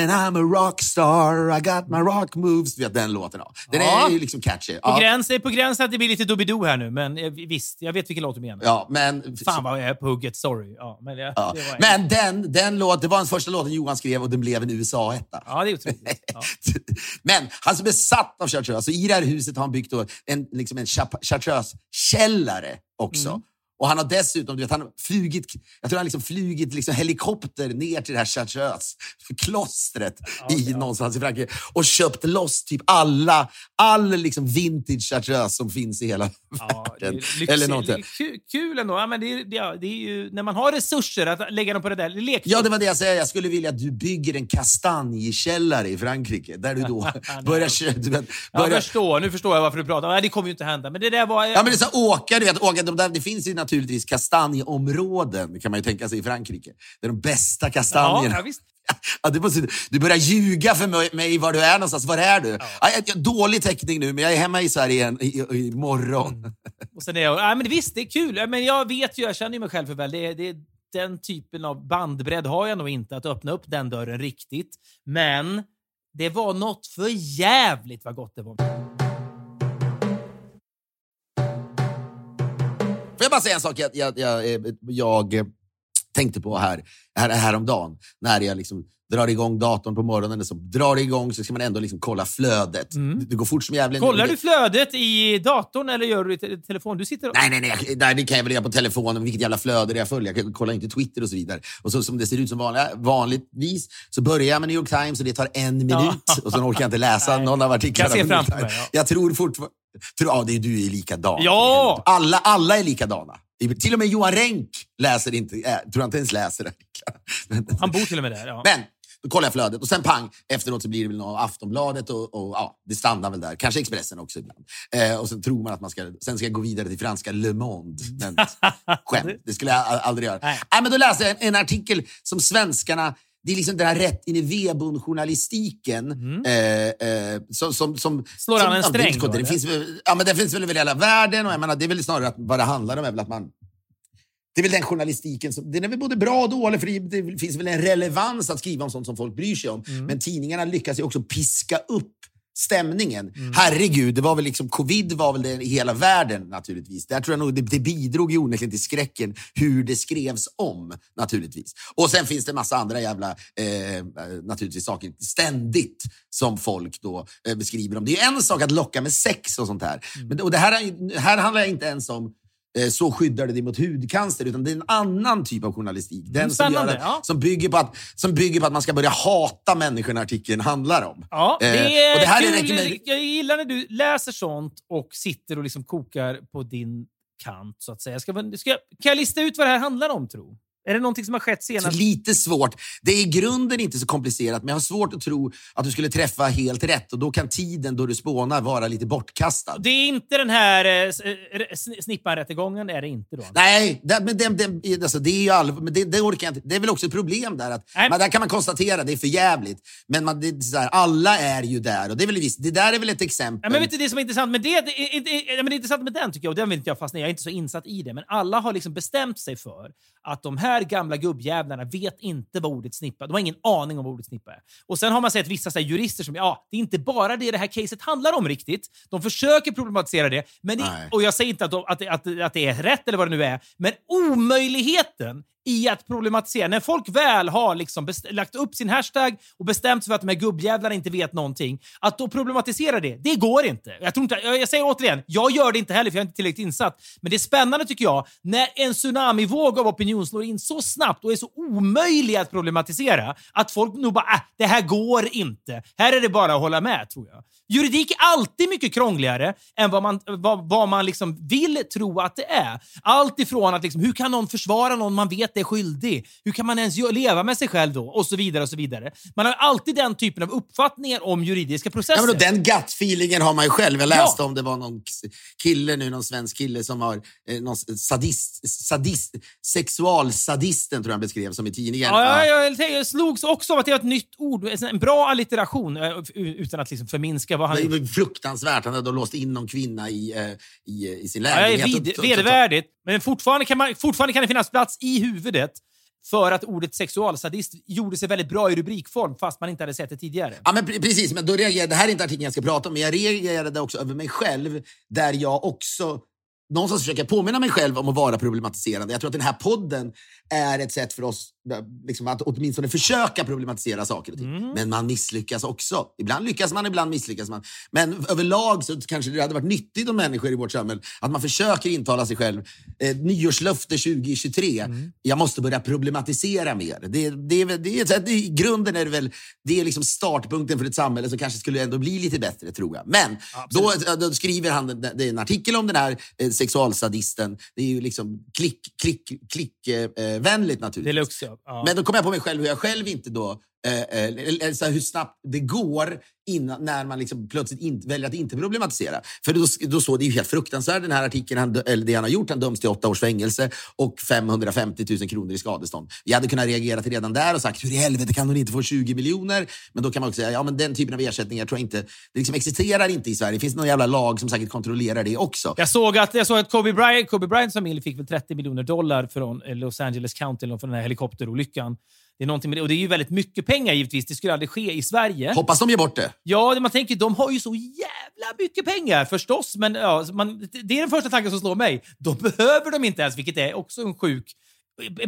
and I'm a rockstar, I got my rock moves. Du vet den låten. Ja. Den Ja. är ju liksom catchy. På, Ja. gräns, det är på gränsen att det blir lite Doobidoo här nu, men eh, visst, jag vet vilken låt du menar. Ja, men, Fan vad jag är på hugget, sorry. Ja, men det, ja. det var men den, den låt, det var den första låten Johan skrev och den blev en USA-etta. Ja, det är otroligt. Ja. Men han är så besatt av chartreuse. Så I det här huset har han byggt en, liksom en chap- chartreuse-källare också. Mm. Och han har dessutom, du vet, han flugit, jag tror han liksom flugit liksom helikopter ner till det här chartreuse-klostret i någonstans i Frankrike och köpt loss typ alla, all liksom vintage chartreuse som finns i hela Ja, världen. lyxigt. Eller någonting. Kul, ändå. Ja, men det, är, det, det är ju, när man har resurser att lägga dem på det där. Det. Ja, det var det jag säger. Jag skulle vilja att du bygger en kastanjekällare i Frankrike där du då börjar... Du vet, Jag börjar förstår. Nu förstår jag varför du pratar. Nej, det kommer ju inte hända. Men det där var... Ja, men det är så åka, du vet, åka, de där, det finns ju naturligtvis kastanjeområden, kan man ju tänka sig, i Frankrike. Det är de bästa ja, kastanjerna. ja. Ja, du, måste, du börjar ljuga för mig, var du är någonstans. Var är du? Ja. jag, dålig täckning nu, men jag är hemma i Sverige igen, i, i, imorgon. Mm. Och sen är jag, ja, men visst, det är kul. Ja, Men jag vet ju, jag känner ju mig själv för väl. Det, det, den typen av bandbredd har jag nog inte, att öppna upp den dörren riktigt. Men det var något för jävligt vad gott det var. Får jag bara säga en sak jag, jag, jag, eh, jag tänkte på här, här häromdagen. När jag liksom drar igång datorn på morgonen, så drar det igång så ska man ändå liksom kolla flödet. Det, det går fort som jävlen. Kollar du flödet i datorn eller gör du det i te- telefon? Du sitter och... Nej, nej, nej, nej. Det kan jag väl göra på telefonen. Vilket jävla flöde det jag följer. Jag kollar inte Twitter och så vidare. Och så som det ser ut som vanliga, vanligtvis så börjar jag med New York Times och det tar en minut. Och sen orkar jag inte läsa någon av artiklarna. Jag se på New York framför mig, ja. Jag tror fortfarande... Tror, ja, det är du är likadan. Ja! Alla, alla är likadana. Till och med Johan Renck läser inte, äh, tror jag inte ens läser. Men- Han bor till och med där. Ja. men då kollar jag flödet och sen pang, efteråt så blir det väl något Aftonbladet och, och ja, det stannar väl där. Kanske Expressen också ibland. Eh, och sen tror man att man ska, sen ska jag gå vidare till franska Le Monde. Men skämt, det skulle jag aldrig göra. Nej. Nej. men då läste jag en, en artikel som svenskarna det är liksom den här rätt in i vedbon-journalistiken. Eh, eh, som, som, som, Mm. Slår som, han en ja, det sträng konstigt. då, Det finns, ja, men det finns väl över hela världen. Och jag menar, det är väl snarare att vad det handlar om är väl att man det är väl den journalistiken som den är väl både bra och dålig, för det, det finns väl en relevans att skriva om sånt som folk bryr sig om. Mm. Men tidningarna lyckas ju också piska upp stämningen. Mm. Herregud, det var väl liksom, covid var väl det i hela världen naturligtvis. Där tror jag nog det, det bidrog ju onekligen till skräcken hur det skrevs om naturligtvis. Och sen finns det massa andra jävla eh, naturligtvis saker ständigt som folk då eh, beskriver om. Det är en sak att locka med sex och sånt här. Mm. Men, och det här, är- här handlar inte ens om så skyddar det dig mot hudcancer, utan det är en annan typ av journalistik. Den som, att, ja. som, bygger på att, som bygger på att man ska börja hata människorna artikeln handlar om. Ja, det Eh, är och det här kul. med- Jag gillar när du läser sånt och sitter och liksom kokar på din kant, så att säga. Ska, ska, kan jag lista ut vad det här handlar om, tro? Är det någonting som har skett Så senast? lite svårt. Det är i grunden inte så komplicerat, men jag har svårt att tro att du skulle träffa helt rätt. Och då kan tiden då du spånar vara lite bortkastad. Det är inte den här eh, eh, sn- snippan-rättegången, är det inte då? Nej, det, men det, det, alltså, det är ju all, men det, det orkar jag inte. Det är väl också ett problem där. Att, Nej. man, där kan man konstatera, det är för jävligt. Men man, det, så här, alla är ju där. Och det, är väl visst, det där är väl ett exempel. Ja, men vet du, det som är intressant med det, det, är- det, är- men det är intressant med den tycker jag, och den vill inte jag fastna i, jag är inte så insatt i det, men alla har liksom bestämt sig för att de här gamla gubbjävlarna vet inte vad ordet snippa, de har ingen aning om vad ordet snippa är. Och sen har man sett vissa så här, jurister som, ja, det är inte bara det det här caset handlar om riktigt. De försöker problematisera det, men det, och jag säger inte att, de, att, att, att det är rätt eller vad det nu är, men omöjligheten i att problematisera. När folk väl har liksom lagt upp sin hashtag och bestämt sig för att de här gubbjävlarna inte vet någonting, att då problematisera det, det går inte. Jag, tror inte jag, jag säger återigen, jag gör det inte heller för jag är inte tillräckligt insatt. Men det är spännande tycker jag, när en tsunamivåg av opinion slår in så snabbt och är så omöjlig att problematisera, att folk nog bara äh, det här går inte. Här är det bara att hålla med, tror jag. Juridik är alltid mycket krångligare än vad man, vad, vad man liksom vill tro att det är. Allt ifrån att liksom, hur kan någon försvara någon man vet är skyldig? Hur kan man ens leva med sig själv då? Och så vidare. och så vidare. Man har alltid den typen av uppfattningar om juridiska processer. Ja, men då, den gut-feelingen har man ju själv. Jag läste Ja. om det var någon kille nu, någon svensk kille som har eh, någon sadist, sadist, sexualsadisten tror jag han beskrev som i tidningen. Ja, ja, jag, jag slogs också av att det var ett nytt ord. En bra allitteration, eh, utan att liksom förminska vad han Det var fruktansvärt. Han hade låst in någon kvinna i, eh, i, i sin Ja, det är lägenhet. vid, och- vedervärdigt, men fortfarande kan, man, fortfarande kan det finnas plats i huvudet för att ordet sexualsadist gjorde sig väldigt bra i rubrikform fast man inte hade sett det tidigare. Ja, men precis. Men då reagerade, det här är inte artikeln jag ska prata om, men jag reagerade också över mig själv där jag också någonstans försöker påminna mig själv om att vara problematiserande. Jag tror att den här podden är ett sätt för oss liksom, att åtminstone försöka problematisera saker och ting. Mm. Men man misslyckas också. Ibland lyckas man, ibland misslyckas man. Men överlag så kanske det hade varit nyttigt om människor i vårt samhälle att man försöker intala sig själv eh, nyårslöfte 2023. Mm. Jag måste börja problematisera mer. Det, det, det att det, I grunden är det väl det är liksom startpunkten för ett samhälle som kanske skulle ändå bli lite bättre, tror jag. Men då, då skriver han det är en artikel om den här eh, sexualsadisten. Det är ju liksom klick, klick, klick eh, vänligt naturligtvis. Deluxe, ja. Men då kommer jag på mig själv hur jag själv inte då eh, eh, så här, hur snabbt det går innan, när man liksom plötsligt inte, väljer att inte problematisera. För då, då så, det är ju helt fruktansvärt den här artikeln, han, eller det han har gjort. Han döms till åtta års fängelse och 550 000 kronor i skadestånd. Jag hade kunnat reagera till redan där och sagt hur i helvete kan hon inte få 20 miljoner? Men då kan man också säga ja men den typen av ersättningar tror jag inte, det liksom existerar inte i Sverige. Det finns någon jävla lag som säkert kontrollerar det också. Jag såg att, jag såg att Kobe, Bryant, Kobe Bryants familj fick väl 30 miljoner dollar från eh, Los Angeles County från den här helikopterolyckan. Det är någonting med det. Och det är ju väldigt mycket pengar givetvis. Det skulle aldrig ske i Sverige. Hoppas de ger bort det. Ja, man tänker, de har ju så jävla mycket pengar förstås. Men ja, man, det är den första tanken som slår mig. Då behöver de inte ens, vilket är också en sjuk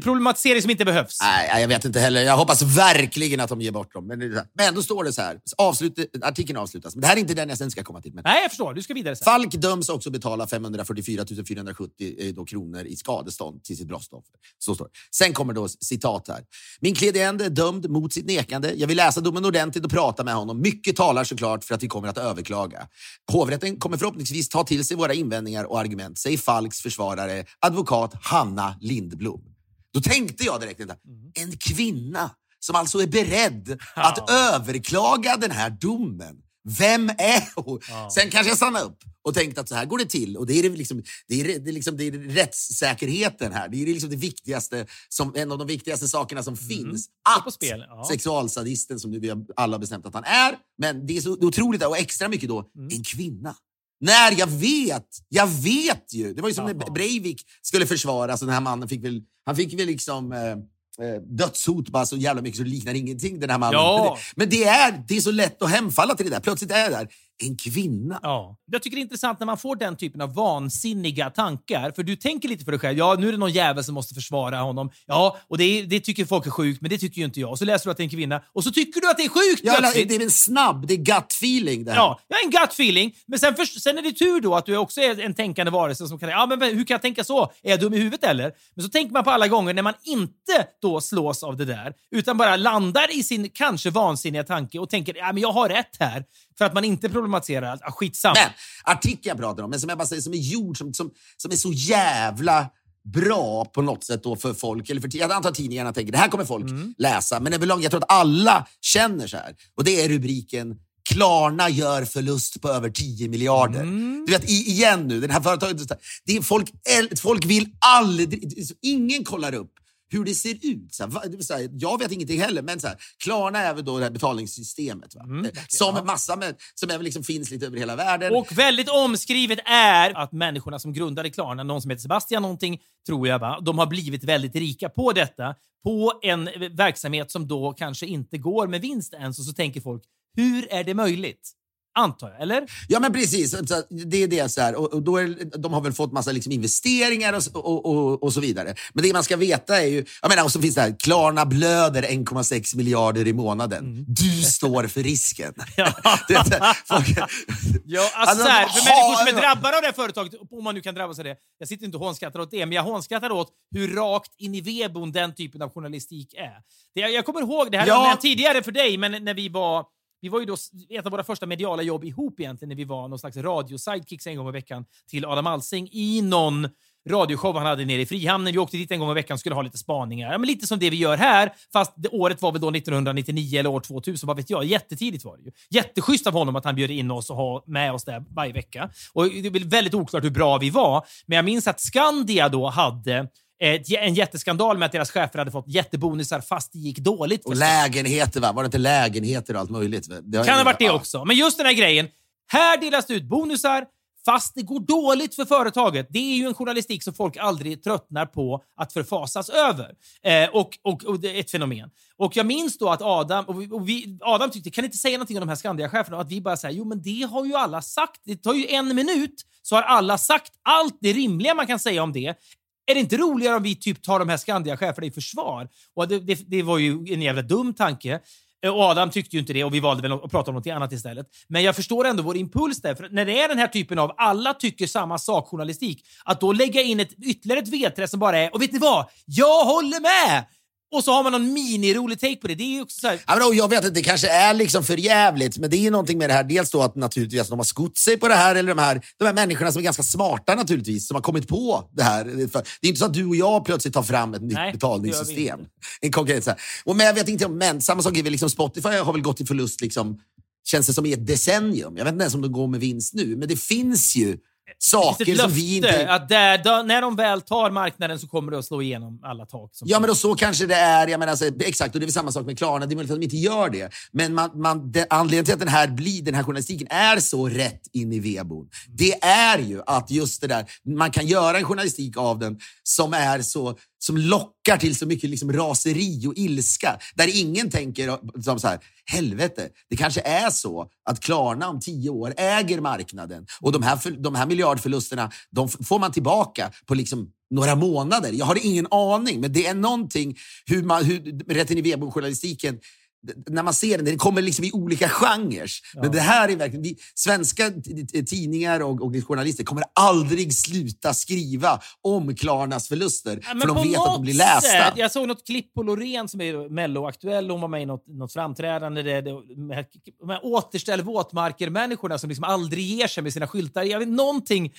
problematisering som inte behövs. Nej, jag vet inte heller. Jag hoppas verkligen att de ger bort dem. Men, men då står det så här. Avslut, artikeln avslutas. Men det här är inte den jag sen ska komma till. Men Nej, jag förstår. Du ska vidare sen. Falk döms också betala 544 470 eh, då kronor i skadestånd till sitt brottsoffer. Så står det. Sen kommer då citat här. Min klient är dömd mot sitt nekande. Jag vill läsa domen ordentligt och prata med honom. Mycket talar såklart för att vi kommer att överklaga. Hovrätten kommer förhoppningsvis ta till sig våra invändningar och argument, säger Falks försvarare, advokat Hanna Lindblom. Då tänkte jag direkt, vänta, en kvinna som alltså är beredd att överklaga den här domen. Vem är hon? Sen kanske jag stannade upp och tänkte att så här går det till. Och det är, liksom, det är, det är, liksom, det är rättssäkerheten här. Det är liksom det viktigaste, som, en av de viktigaste sakerna som finns. Står på Att ja. sexualsadisten, som nu vi har alla bestämt att han är, men det är så otroligt, och extra mycket då, Mm. en kvinna. När jag vet, jag vet ju. Det var ju som när. Breivik skulle försvaras och den här mannen fick väl, han fick väl liksom, eh, eh, dödshot bara så jävla mycket så det liknar ingenting den här mannen. Ja. Men, det, men det, är, det är så lätt att hemfalla till det där. Plötsligt är det där en kvinna. Ja. Jag tycker det är intressant när man får den typen av vansinniga tankar. För du tänker lite för dig själv. Ja, nu är det någon jävel som måste försvara honom. Ja, och det, det tycker folk är sjukt, men det tycker ju inte jag. Och så läser du att det är en kvinna och så tycker du att det är sjukt Ja, plötsligt. det är en snabb, det är gut feeling det här. Ja, jag har en gut feeling. Men sen, först, sen är det tur då att du också är en tänkande varelse som kan ja, men hur kan jag tänka så? Är jag dum i huvudet eller? Men så tänker man på alla gånger när man inte då slås av det där, utan bara landar i sin kanske vansinniga tanke och tänker ja, men jag har rätt här. För att man inte problematiserar. Ah, skitsamma. Men artikeln jag pratar om, men som jag bara säger, som är gjord, som, som, som är så jävla bra på något sätt då för folk. Eller för, jag antar tidningarna tänker det här kommer folk Mm. läsa. Men överlag, jag tror att alla känner så här. Och det är rubriken Klarna gör förlust på över 10 miljarder. Mm. Du vet, igen nu, det här företaget. Det är folk, folk vill aldrig... Ingen kollar upp hur det ser ut. Så här, vill säga, jag vet ingenting heller, men så här, Klarna är väl då det här betalningssystemet. Va? Mm, som massa med, som även liksom finns lite över hela världen. Och väldigt omskrivet är att människorna som grundade Klarna, någon som heter Sebastian någonting, tror jag, va? de har blivit väldigt rika på detta. På en verksamhet som då kanske inte går med vinst ens. Och så tänker folk, hur är det möjligt? Antar jag, eller? Ja, men precis. Det är det. Så här. Och, då är, de har väl fått massa liksom investeringar och, och, och, och så vidare. Men det man ska veta är ju... Jag menar, och så finns det här, Klarna blöder 1,6 miljarder i månaden. Du står för risken. Ja. det, det, folk, Ja, alltså, Alltså, så här, de för människor som är drabbade av det här företaget, om man nu kan drabbas av det. Jag sitter inte och hånskrattar åt det, men jag hånskrattar åt hur rakt in i vedboden den typen av journalistik är. Det, jag kommer ihåg, det här Ja. tidigare för dig, men när vi var vi var ju då ett av våra första mediala jobb ihop egentligen när vi var någon slags radiosidekicks en gång i veckan till Adam Alsing i någon radioshow han hade nere i Frihamnen. Vi åkte dit en gång i veckan och skulle ha lite spaningar. Ja, men lite som det vi gör här, fast det året var väl då 1999 eller år 2000, vad vet jag. Jättetidigt var det ju. Jätteschysst av honom att han bjöd in oss och ha med oss där varje vecka. Och det är väldigt oklart hur bra vi var, men jag minns att Skandia då hade ett, en jätteskandal med att deras chefer hade fått jättebonusar fast det gick dåligt. och lägenheter, va? Var det inte lägenheter och allt möjligt? Det Kan ha varit det också. Men just den här grejen. Här delas det ut bonusar fast det går dåligt för företaget. Det är ju en journalistik som folk aldrig tröttnar på att förfasas över. Eh, och, och, och ett fenomen. Och jag minns då att Adam, och vi, och vi, Adam tyckte, kan inte säga någonting om de här Skandia-cheferna? Att vi bara säger, jo men det har ju alla sagt. Det tar ju en minut så har alla sagt allt det rimliga man kan säga om det. Är det inte roligare om vi typ tar de här Skandia-cheferna i försvar? Och det, det, det var ju en jävla dum tanke. Eh, och Adam tyckte ju inte det och vi valde väl att prata om något annat istället. Men jag förstår ändå vår impuls där. För när det är den här typen av alla tycker samma sak-journalistik, att då lägga in ett, ytterligare ett vedträ som bara är “och vet ni vad? Jag håller med!” Och så har man någon mini-rolig take på det. Det är ju också så här, Ja, men, och jag vet att det kanske är liksom för jävligt, men det är ju någonting med det här. Dels då att naturligtvis de har skott sig på det här, eller de här, de här människorna som är ganska smarta naturligtvis, som har kommit på det här. Det är inte så att du och jag plötsligt tar fram ett nytt Nej, betalningssystem. inte. En konkurrens. så här. Och men jag vet inte om, men samma sak är väl liksom Spotify har väl gått i förlust liksom, känns det som i ett decennium. Jag vet inte ens om de går med vinst nu, men det finns ju saker som vi inte... att där, då, när de väl tar marknaden så kommer det att slå igenom alla tak. Ja, men då så kanske det är. Jag menar, alltså, exakt, och det är väl samma sak med Klarna. Det är möjligt att de inte gör det. Men man, man, det, anledningen till att den här, blir, den här journalistiken är så rätt in i vedboden, det är ju att just det där, man kan göra en journalistik av den som är så som lockar till så mycket liksom raseri och ilska. Där ingen tänker som så här, helvete, det kanske är så att Klarna om tio år äger marknaden och de här, för, de här miljardförlusterna de får man tillbaka på liksom några månader. Jag har ingen aning, men det är någonting hur man, hur, rätten i Vebo-journalistiken, när man ser den, den kommer liksom i olika genrer. Men det här är verkligen, vi, svenska tidningar och, och journalister kommer aldrig sluta skriva om Klarnas förluster. Ja, för de vet att de blir lästa. sätt- jag såg något klipp på Loreen som är Mello-aktuell. Hon var med i något, något framträdande. Det, det, de här återställ våtmarker-människorna som liksom aldrig ger sig med sina skyltar. Jag vet, någonting...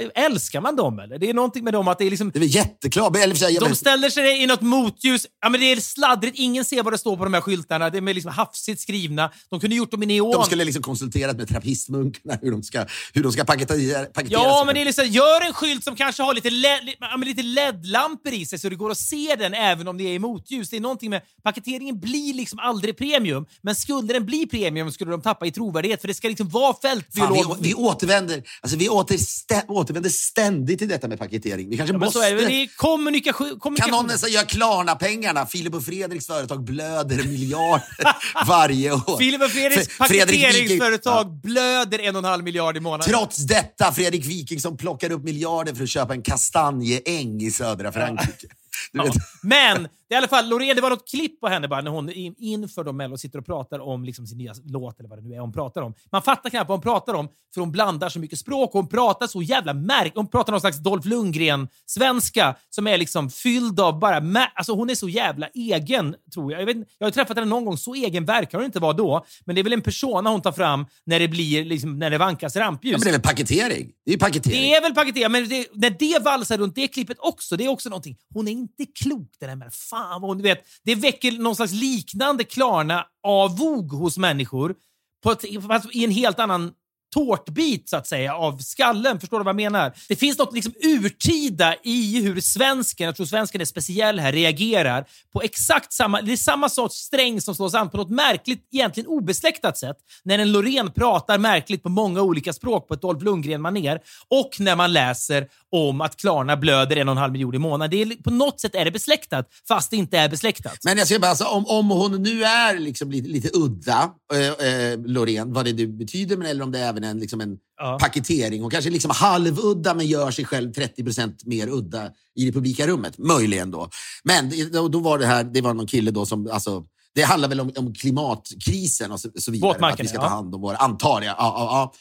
Älskar man dem eller? Det är någonting med dem att det är liksom... Det är jätteklart. Eller, De ställer sig i något motljus. Ja, men det är sladdrigt. Ingen ser vad det står på de här skyltarna. Det är liksom hafsigt skrivna. De kunde gjort dem i neon. de skulle liksom konsulterat med trappistmunkarna hur de ska, hur de ska paketera, paketera Ja, sig. men det är liksom, gör en skylt som kanske har lite, LED, lite LED-lampor i sig så det går att se den även om det är i motljus. Det är någonting med paketeringen blir liksom aldrig premium, men skulle den bli premium skulle de tappa i trovärdighet för det ska liksom vara Fan, fältbiolog. vi, vi återvänder, alltså vi åter, stä, återvänder ständigt till detta med paketering. Vi kanske Ja, måste... så är det. Det är kommunikation. Kan kommunikation. någon nästan göra Klarna-pengarna? Filip och Fredriks företag blöder miljarder varje år. Filip och Fredriks Fredrik paketeringsföretag Wiking- blöder en och en halv miljard i månaden. Trots detta, Fredrik Wiking som plockar upp miljarder för att köpa en kastanjeäng i södra Frankrike. Ja. Men det är i alla fall, Loreen, det var något klipp på henne bara när hon in- inför de Mello sitter och pratar om liksom sin nya låt eller vad det nu är hon pratar om. Man fattar knappt vad hon pratar om för hon blandar så mycket språk och hon pratar så jävla märk. Hon pratar någon slags Dolph Lundgren-svenska som är liksom fylld av bara... Alltså hon är så jävla egen, tror jag. Jag, vet, jag har träffat henne någon gång, så egen verkar hon inte vara då. Men det är väl en persona hon tar fram när det blir liksom, när det vankas rampljus. ja, men det är väl paketering? Det är paketering. Det är väl paketerat, men det, när det valsar runt det klippet också, det är också någonting. Hon är inte klok den här människan. Fan vad hon, du vet, det väcker någon slags liknande Klarna-avog hos människor på ett, fast i en helt annan tårtbit så att säga av skallen. Förstår du vad jag menar? Det finns något liksom urtida i hur svensken, jag tror svensken är speciell här, reagerar på exakt samma, det är samma sorts sträng som slås an på något märkligt, egentligen obesläktat sätt. När en Loreen pratar märkligt på många olika språk på ett Dolph Lundgren-manér och när man läser om att Klarna blöder en och en halv miljon i månaden. Det är, på något sätt är det besläktat, fast det inte är besläktat. Men jag säger bara, alltså, om, om hon nu är liksom lite, lite udda, eh, eh, Loreen, vad det nu betyder, men eller om det är även en, liksom en Ja. paketering och kanske liksom halvudda men gör sig själv 30% mer udda i det publika rummet. Möjligen då. Men då, då var det här, det var någon kille då som, alltså, det handlar väl om, om klimatkrisen och så, så vidare. Att vi ska ta hand om våra, antar jag. Ja, ja, ja.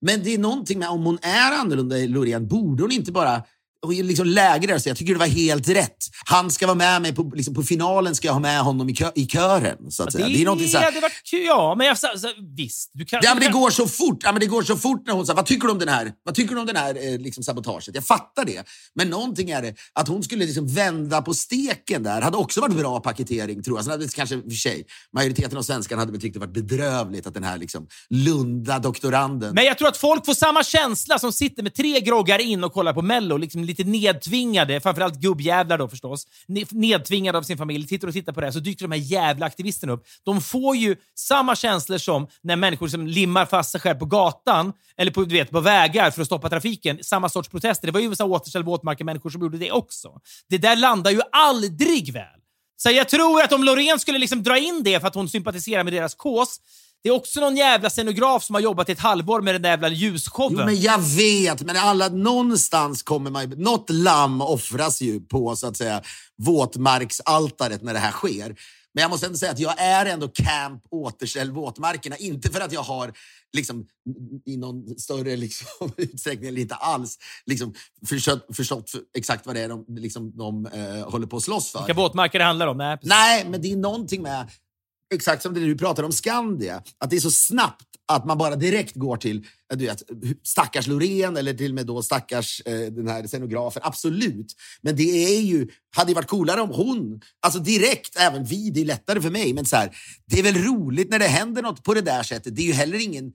Men det är någonting med, om hon är annorlunda Loreen, borde hon inte bara och liksom lägre och säga jag tycker det var helt rätt. Han ska vara med mig på, liksom på finalen, ska jag ha med honom i, kö, i kören. Så att säga. Det är någonting så här, varit kul, ja. Men jag, så, så, visst, du kan... Ja, men det går så fort. Ja, men det går så fort när hon säger, vad tycker du om den här, vad tycker du om den här eh, liksom sabotaget? Jag fattar det. Men någonting är det, att hon skulle liksom vända på steken där, hade också varit bra paketering tror jag. Sen hade det kanske, för sig, majoriteten av svenskarna hade väl tyckt det varit bedrövligt att den här liksom lunda doktoranden Men jag tror att folk får samma känsla som sitter med tre groggar in och kollar på Mello, liksom lite nedtvingade, framförallt gubbjävlar då förstås, nedtvingade av sin familj, sitter och tittar på det här, så dyker de här jävla aktivisterna upp. De får ju samma känslor som när människor som limmar fast sig själv på gatan, eller på, du vet, på vägar för att stoppa trafiken. Samma sorts protester. Det var ju så återställ våtmarker-människor som gjorde det också. Det där landar ju aldrig väl. Så jag tror att om Loreen skulle liksom dra in det för att hon sympatiserar med deras kås, det är också någon jävla scenograf som har jobbat ett halvår med den där jävla ljusshowen. Jo, men jag vet, men alla, någonstans kommer man Något lamm offras ju på så att säga våtmarksaltaret när det här sker. Men jag måste ändå säga att jag är ändå camp återställ våtmarkerna. Inte för att jag har liksom, i någon större liksom, utsträckning, eller inte alls, liksom, förstått, förstått för, exakt vad det är de, liksom, de eh, håller på att slåss för. Vilka våtmarker det handlar om? Nej, precis. Nej, men det är någonting med, exakt som det du pratar om Skandia, att det är så snabbt att man bara direkt går till du vet, stackars Loreen eller till och med då stackars eh, den här scenografen. Absolut. Men det är ju, hade ju varit coolare om hon, alltså direkt, även vi, det är lättare för mig, men så här, det är väl roligt när det händer något på det där sättet. Det är ju heller ingen,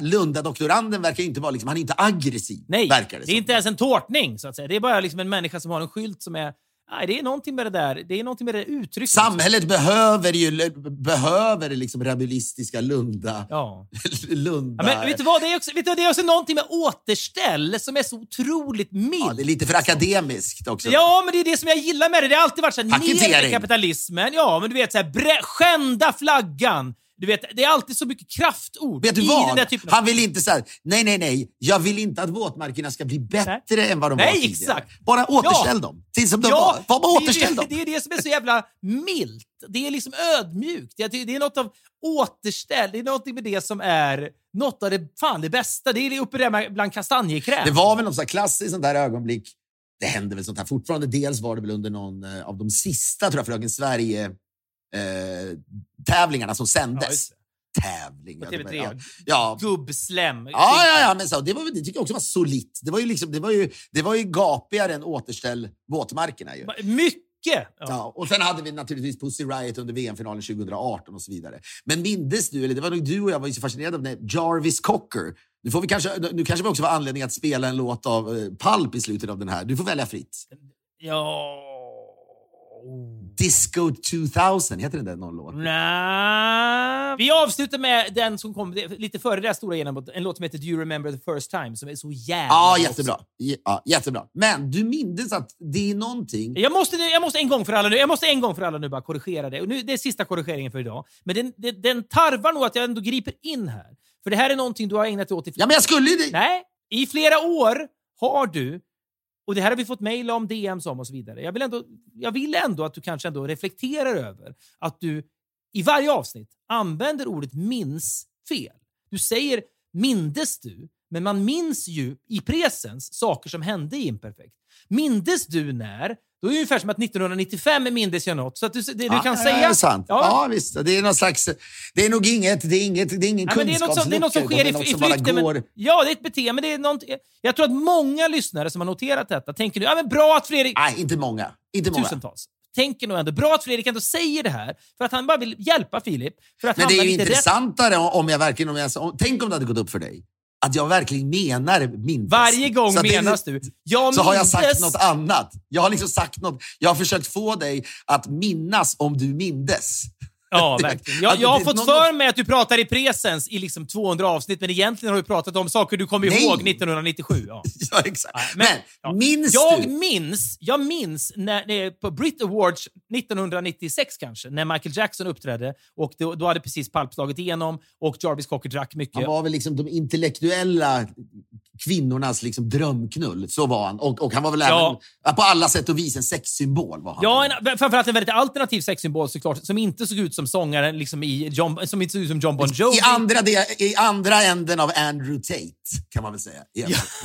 Lunda-doktoranden verkar inte vara, liksom, han är inte aggressiv. Nej, verkar det, det är som. inte ens en tårtning. Så att säga. Det är bara liksom en människa som har en skylt som är... Nej, det är någonting med det där. Det är någonting med det uttrycket. Samhället behöver ju behöver liksom realistiska Lunda. Ja. Lunda. Ja, men vet du vad? Det är, också, vet du, vad? det är också någonting med återställ som är så otroligt mild. Ja, det är lite för akademiskt också. Ja, men det är det som jag gillar med det. Det har alltid varit så här, ner kapitalismen. Ja, men du vet, så här, skända flaggan. Du vet, det är alltid så mycket kraftord Vet du i vad? den där typen av... Han vill inte säga nej, nej, nej. Jag vill inte att våtmarkerna ska bli bättre än vad de Nej, var tidigare. exakt. Bara återställ Ja. dem till som de Ja, var. Bara det, återställ är dem. det, det är det som är så jävla milt. Det är liksom ödmjukt. Jag tycker Det är något av återställ. Det är något med det som är något av det, fan, det bästa. Det är uppe där bland kastanjekräm. Det var väl här klassiskt sånt där ögonblick. Det hände väl sånt här fortfarande. Dels var det väl under någon eh, av de sista, tror jag, Fröken Sverige tävlingarna som Ja, sändes. det. Tävlingar. På det var- TV3. Ja, ja, Gubbslem. Ja, ja, ja, men så, det, var, det tycker jag också var solitt. Det var ju, liksom, det var ju, det var ju gapigare än återställ våtmarkerna. Ju. Mycket! Ja. Ja, och sen hade vi naturligtvis Pussy Riot under VM-finalen 2018 och så vidare. Men mindes du, eller det var nog du och jag var så fascinerade av när Jarvis Cocker, nu, får vi kanske, nu kanske vi också får anledning att spela en låt av eh, Pulp i slutet av den här. Du får välja fritt. Ja... Disco 2000, heter den där någon låt? Nja. Vi avslutar med den som kom lite före det här stora genombrottet. En låt som heter Do you remember the first time? Som är så jävla Ja, bra jättebra. Ja, jättebra. Men du mindes att det är någonting... Jag måste, jag måste en gång för alla nu, jag måste en gång för alla nu bara korrigera det. Och nu, det är sista korrigeringen för idag. Men den, den, den tarvar nog att jag ändå griper in här. För det här är någonting du har ägnat dig åt i Ja, men jag skulle ju... Nej, i flera år har du, och det här har vi fått mejl om, DMs om och så vidare. Jag vill, ändå, jag vill ändå att du kanske ändå reflekterar över att du i varje avsnitt använder ordet minns fel. Du säger mindes du, men man minns ju i presens saker som hände i imperfekt. Mindes du när? Då är det ungefär som att 1995 mindes jag något. Så att du, det, du kan ja, säga... Det är sant. Ja. Ja. visst. Det är någon slags... Det är nog inget... Det är, inget, det är ingen Ja, men det, är något som, det är något som sker i, i flykten. Men, ja, det är ett beteende. Men det är något, jag tror att många lyssnare som har noterat detta tänker nu, ja men bra att Fredrik... Nej, inte många. Inte många. Tusentals. Tänker nog ändå, bra att Fredrik ändå säger det här, för att han bara vill hjälpa Filip. För att Men det är ju lite rätt. intressantare om jag verkligen... Om jag, om, tänk om det hade gått upp för dig. Att jag verkligen menar mindes. Varje gång Så att det- menas du. Jag så har jag mindes- sagt något annat. Jag har liksom sagt något. Jag har försökt få dig att minnas om du mindes. Ja, verkligen. Jag, Att jag har fått för mig att du pratar i presens i liksom 200 avsnitt, men egentligen har du pratat om saker du kommer Nej. ihåg 1997. Ja. Ja, exakt. Nej, Men, ja. minns jag du? minns, jag minns när, på Brit Awards 1996 kanske, när Michael Jackson uppträdde och då, då hade precis Pulp slagit igenom och Jarvis Cocker drack mycket. Han var väl liksom de intellektuella kvinnornas liksom drömknull. Så var han. Och, och han var väl Ja. även på alla sätt och vis en sexsymbol. Var han. Ja, en, framförallt en väldigt alternativ sexsymbol såklart, som inte såg ut som sångaren liksom i John, som inte såg ut som John Bon Jovi. I, andra del, I andra änden av Andrew Tate, kan man väl säga.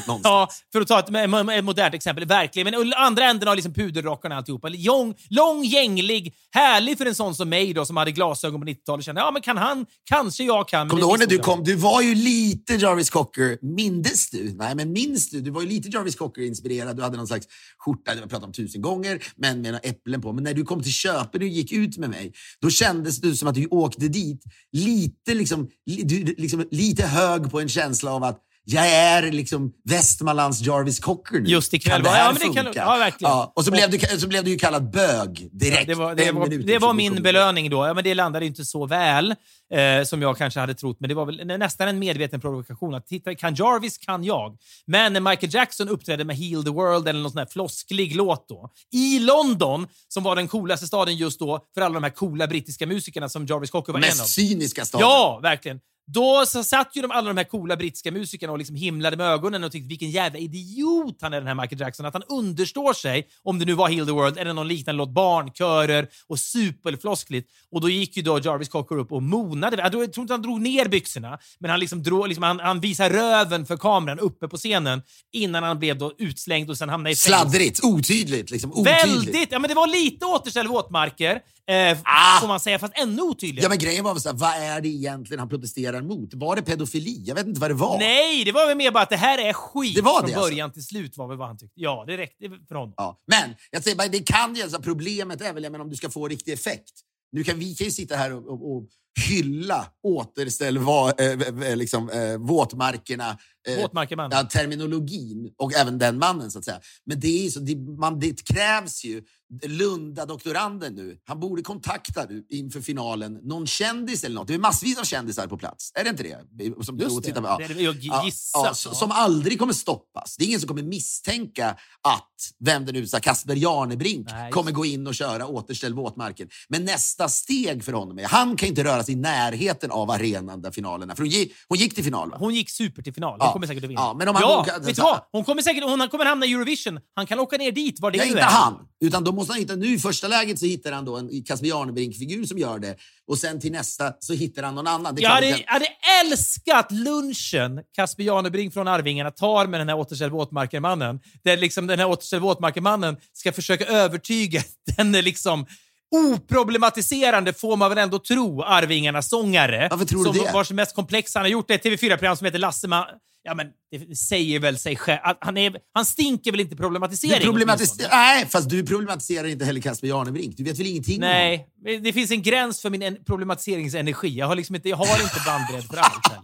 någonstans. Ja, för att ta ett, ett, modernt exempel. Verkligen. Men andra änden av liksom puderrockarna och alltihopa. Lång, lång, gänglig, härlig för en sån som mig då, som hade glasögon på 90-talet. Kände, ja, men kan han? Kanske jag kan. Kommer du ihåg när du kom? Du var ju lite Jarvis Cocker. Mindes du? Nej, men minns du? Du var ju lite Jarvis Cocker-inspirerad. Du hade någon slags skjorta, det har pratat om tusen gånger, men med några äpplen på. Men när du kom till Köpen och gick ut med mig, då kändes du som att du åkte dit lite, liksom, li, du, liksom, lite hög på en känsla av att jag är liksom Västmanlands Jarvis Cocker nu. Just ikväll Kan det här ja, det kan- funka? ja, verkligen. och så blev, du, så blev du ju kallad bög direkt. Det var, det var, det var min belöning då. Ja, men det landade inte så väl eh, som jag kanske hade trott. Men det var väl nästan en medveten provokation. Att titta, kan Jarvis kan jag. Men när Michael Jackson uppträdde med Heal the World eller någon sån här flosklig låt då. I London, som var den coolaste staden just då för alla de här coola brittiska musikerna som Jarvis Cocker var en av. Mest cyniska staden. Ja, verkligen. Då så satt ju de, alla de här coola brittiska musikerna och liksom himlade med ögonen och tyckte vilken jävla idiot han är den här Michael Jackson. Att han understår sig, om det nu var Heal the World eller någon liknande låt, barnkörer och superfloskligt. Och då gick ju då Jarvis Cocker upp och monade. Jag tror inte han drog ner byxorna, men han, liksom drog, liksom, han, han visade röven för kameran uppe på scenen innan han blev då utslängd och sen hamnade i fängelse. Sladdrigt, otydligt. Liksom, otydligt. Väldigt! Ja, men det var lite återställ våtmarker, eh, Ah! får man säga, fast ännu otydligare. Ja, men grejen var väl så här, vad är det egentligen han protesterar mot? Var det pedofili? Jag vet inte vad det var. Nej, det var väl mer bara att det här är skit Det var från det, alltså? början till slut var väl vad han tyckte. Ja, det räckte för honom. Ja. Men jag säger bara, det kan ju, alltså, problemet är väl jag menar, om du ska få riktig effekt. Nu kan vi kan ju sitta här och, och, och hylla återställ va, eh, liksom, eh, våtmarkerna. Eh, Våtmarkermannen. Ja, terminologin och även den mannen så att säga. Men det, är så, det, man, det krävs ju Lunda-doktoranden nu, han borde kontakta nu inför finalen någon kändis eller något. Det är massvis av kändisar på plats. Är det inte det? Som, Just det. tittar på- ja. Det det jag Ja, gissar. ja, så- Som aldrig kommer stoppas. Det är ingen som kommer misstänka att, vem det nu är, Kasper Jarnebrink Nej, kommer gå in och köra återställ våtmarken. Men nästa steg för honom är, han kan inte röra sig i närheten av arenan där finalen är. För hon gick, hon gick till final va? Hon gick super till final. Ja. Kommer säkert att vinna. Ja, men om han ja, åker- vet du vad? Hon kommer säkert hon kommer hamna i Eurovision. Han kan åka ner dit, var det Ja, inte är. han. Utan då måste han hitta, nu i första läget så hittar han då en Kasper Jarnebrink-figur som gör det. Och sen till nästa så hittar han någon annan. Det Jag kan- hade, det kan- hade älskat lunchen Kasper Janebrink från Arvingarna tar med den här återställ våtmarkermannen. Där liksom den här återställ våtmarkermannen ska försöka övertyga den liksom oproblematiserande, får man väl ändå tro, Arvingarnas sångare. Varför tror du som det? Vars mest komplexa. Han har gjort ett TV4-program som heter Lasseman... Ja, men det säger väl sig själv. att Han, är, han stinker väl inte problematisering? problematis-. Nej, fast du problematiserar inte heller Kasper Jarnebrink. Du vet väl ingenting om? Nej, det finns en gräns för min en- problematiseringsenergi. Jag har liksom inte, jag har inte bandbredd för allt heller.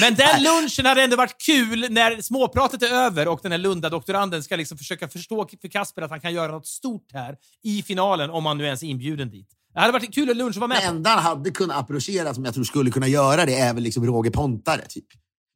Men den lunchen hade ändå varit kul när småpratet är över och den här Lunda-doktoranden ska liksom försöka förstå för Kasper att han kan göra något stort här i finalen om han nu ens är inbjuden dit. Det hade varit kul lunch att vara med Det enda han hade kunnat approchera som jag tror skulle kunna göra det är väl liksom Roger Pontare. Typ.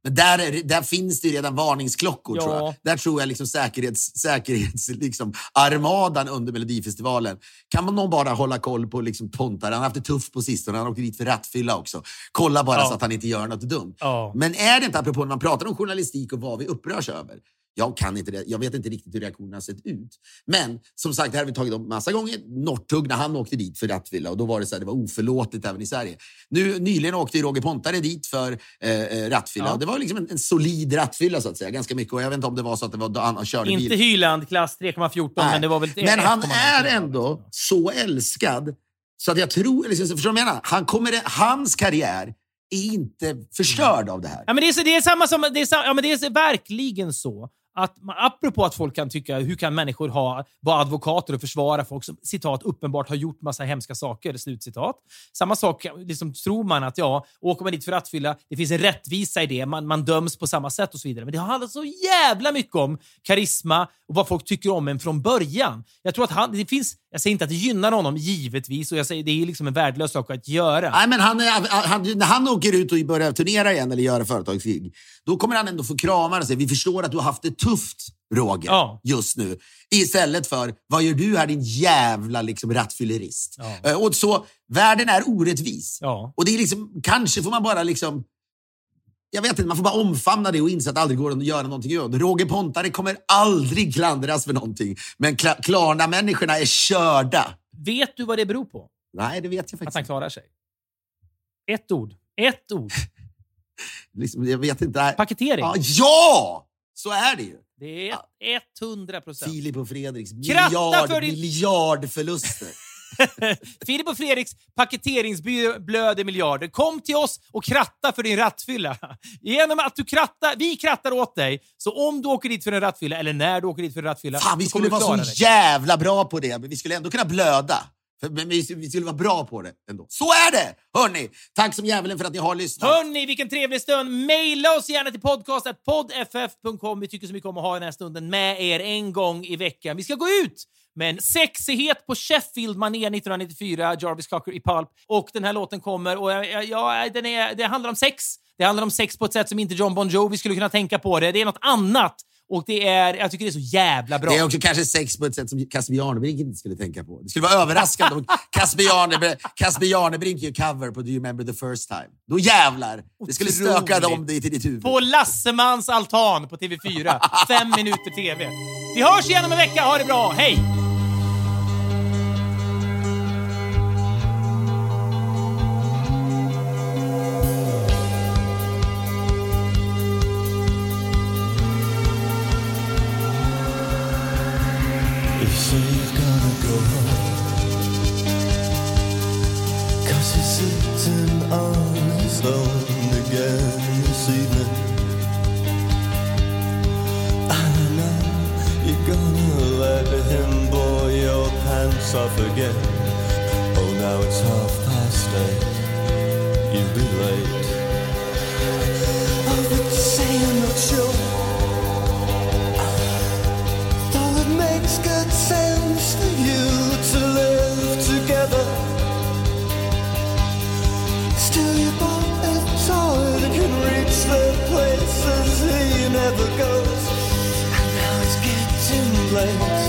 Men där, är, där finns det redan varningsklockor Ja. tror jag. Där tror jag liksom säkerhets, säkerhets liksom, armadan under Melodifestivalen. Kan man någon bara hålla koll på liksom Pontare? Han har haft det tufft på sistone. Han åkte dit för rattfylla också. Kolla bara Ja. så att han inte gör något dumt. Ja. Men är det inte, apropå när man pratar om journalistik och vad vi upprörs över. Jag kan inte det. Jag vet inte riktigt hur reaktionerna sett ut. Men som sagt, det här har vi tagit upp massa gånger. Northug när han åkte dit för rattfylla och då var det så här, det var oförlåtligt även i Sverige. Nu, nyligen åkte ju Roger Pontare dit för eh, eh, rattfylla Ja. det var liksom en, en solid rattfylla så att säga. Ganska mycket och jag vet inte om det var så att det var han körde Inte bil. Hyland, klass 3,14, Nej. men det var väl Men han 1,0. är ändå så älskad så att jag tror, liksom, förstår du vad jag menar? Han kommer, hans karriär är inte förstörd av det här. Ja, men det, är, det är samma som... Det är, ja, men det är verkligen så. Att man, apropå att folk kan tycka, hur kan människor ha, vara advokater och försvara folk som citat uppenbart har gjort massa hemska saker, slutcitat. Samma sak, liksom, tror man att ja, åker man dit för rattfylla, det finns en rättvisa i det, man, man döms på samma sätt och så vidare. Men det handlar så jävla mycket om karisma och vad folk tycker om en från början. Jag tror att han, det finns, jag säger inte att det gynnar honom, givetvis, och jag säger det är liksom en värdelös sak att göra. Nej, men han, är- han, när han åker ut och börjar turnera igen eller göra företagsgig, då kommer han ändå få krama och säga vi förstår att du har haft det tufft, Roger, Ja. just nu. Istället för, vad gör du här din jävla liksom, rattfyllerist? Ja. Eh, Och så, världen är orättvis. Ja. Och det är liksom, kanske får man bara liksom jag vet inte, man får bara omfamna det och inse att det aldrig går att göra någonting åt. Roger Pontare kommer aldrig klandras för någonting. Men Kla- Klarna-människorna är körda. Vet du vad det beror på? Nej, det vet jag Att faktiskt han inte. klarar sig. Ett ord. Ett ord. Liksom, jag vet inte. Paketering. Ja, ja! Så är det ju. Det är 100 procent. Filip och Fredriks miljard, för din- miljardförluster. Filip och Fredriks paketeringsblöder miljarder. Kom till oss och kratta för din rattfylla. Genom att du krattar, vi krattar åt dig. Så om du åker dit för en rattfylla, eller när du åker dit för en rattfylla, Fan, vi skulle vara så dig. jävla bra på det, men vi skulle ändå kunna blöda. Men vi, skulle vara bra på det ändå. Så är det! Hörni, tack som djävulen för att ni har lyssnat. Hörni, vilken trevlig stund! Maila oss gärna till podcastatpoddff.com. Vi tycker så mycket om att ha den här stunden med er en gång i veckan. Vi ska gå ut med en sexighet på Sheffield manér 1994, Jarvis Cocker i Pulp. Och den här låten kommer och ja, ja, den är, det handlar om sex. Det handlar om sex på ett sätt som inte John Bon Jovi skulle kunna tänka på det. Det är något annat. Och det är, jag tycker det är så jävla bra. Det är också kanske sex på ett sätt som Casper Jarnebrink inte skulle tänka på. Det skulle vara överraskande om Casper Jarnebrink, Jarnebrink gör cover på Do you remember the first time? Då jävlar! Det skulle stöka om dig till ditt huvud. På Lassemans altan på TV4. Fem minuter TV. Vi hörs igen om en vecka. Ha det bra. Hej! You say you've gotta Cause you're sitting on his own again this evening I know you're gonna let him blow your pants off again Oh now it's half past eight You'll be late Oh you say not sure place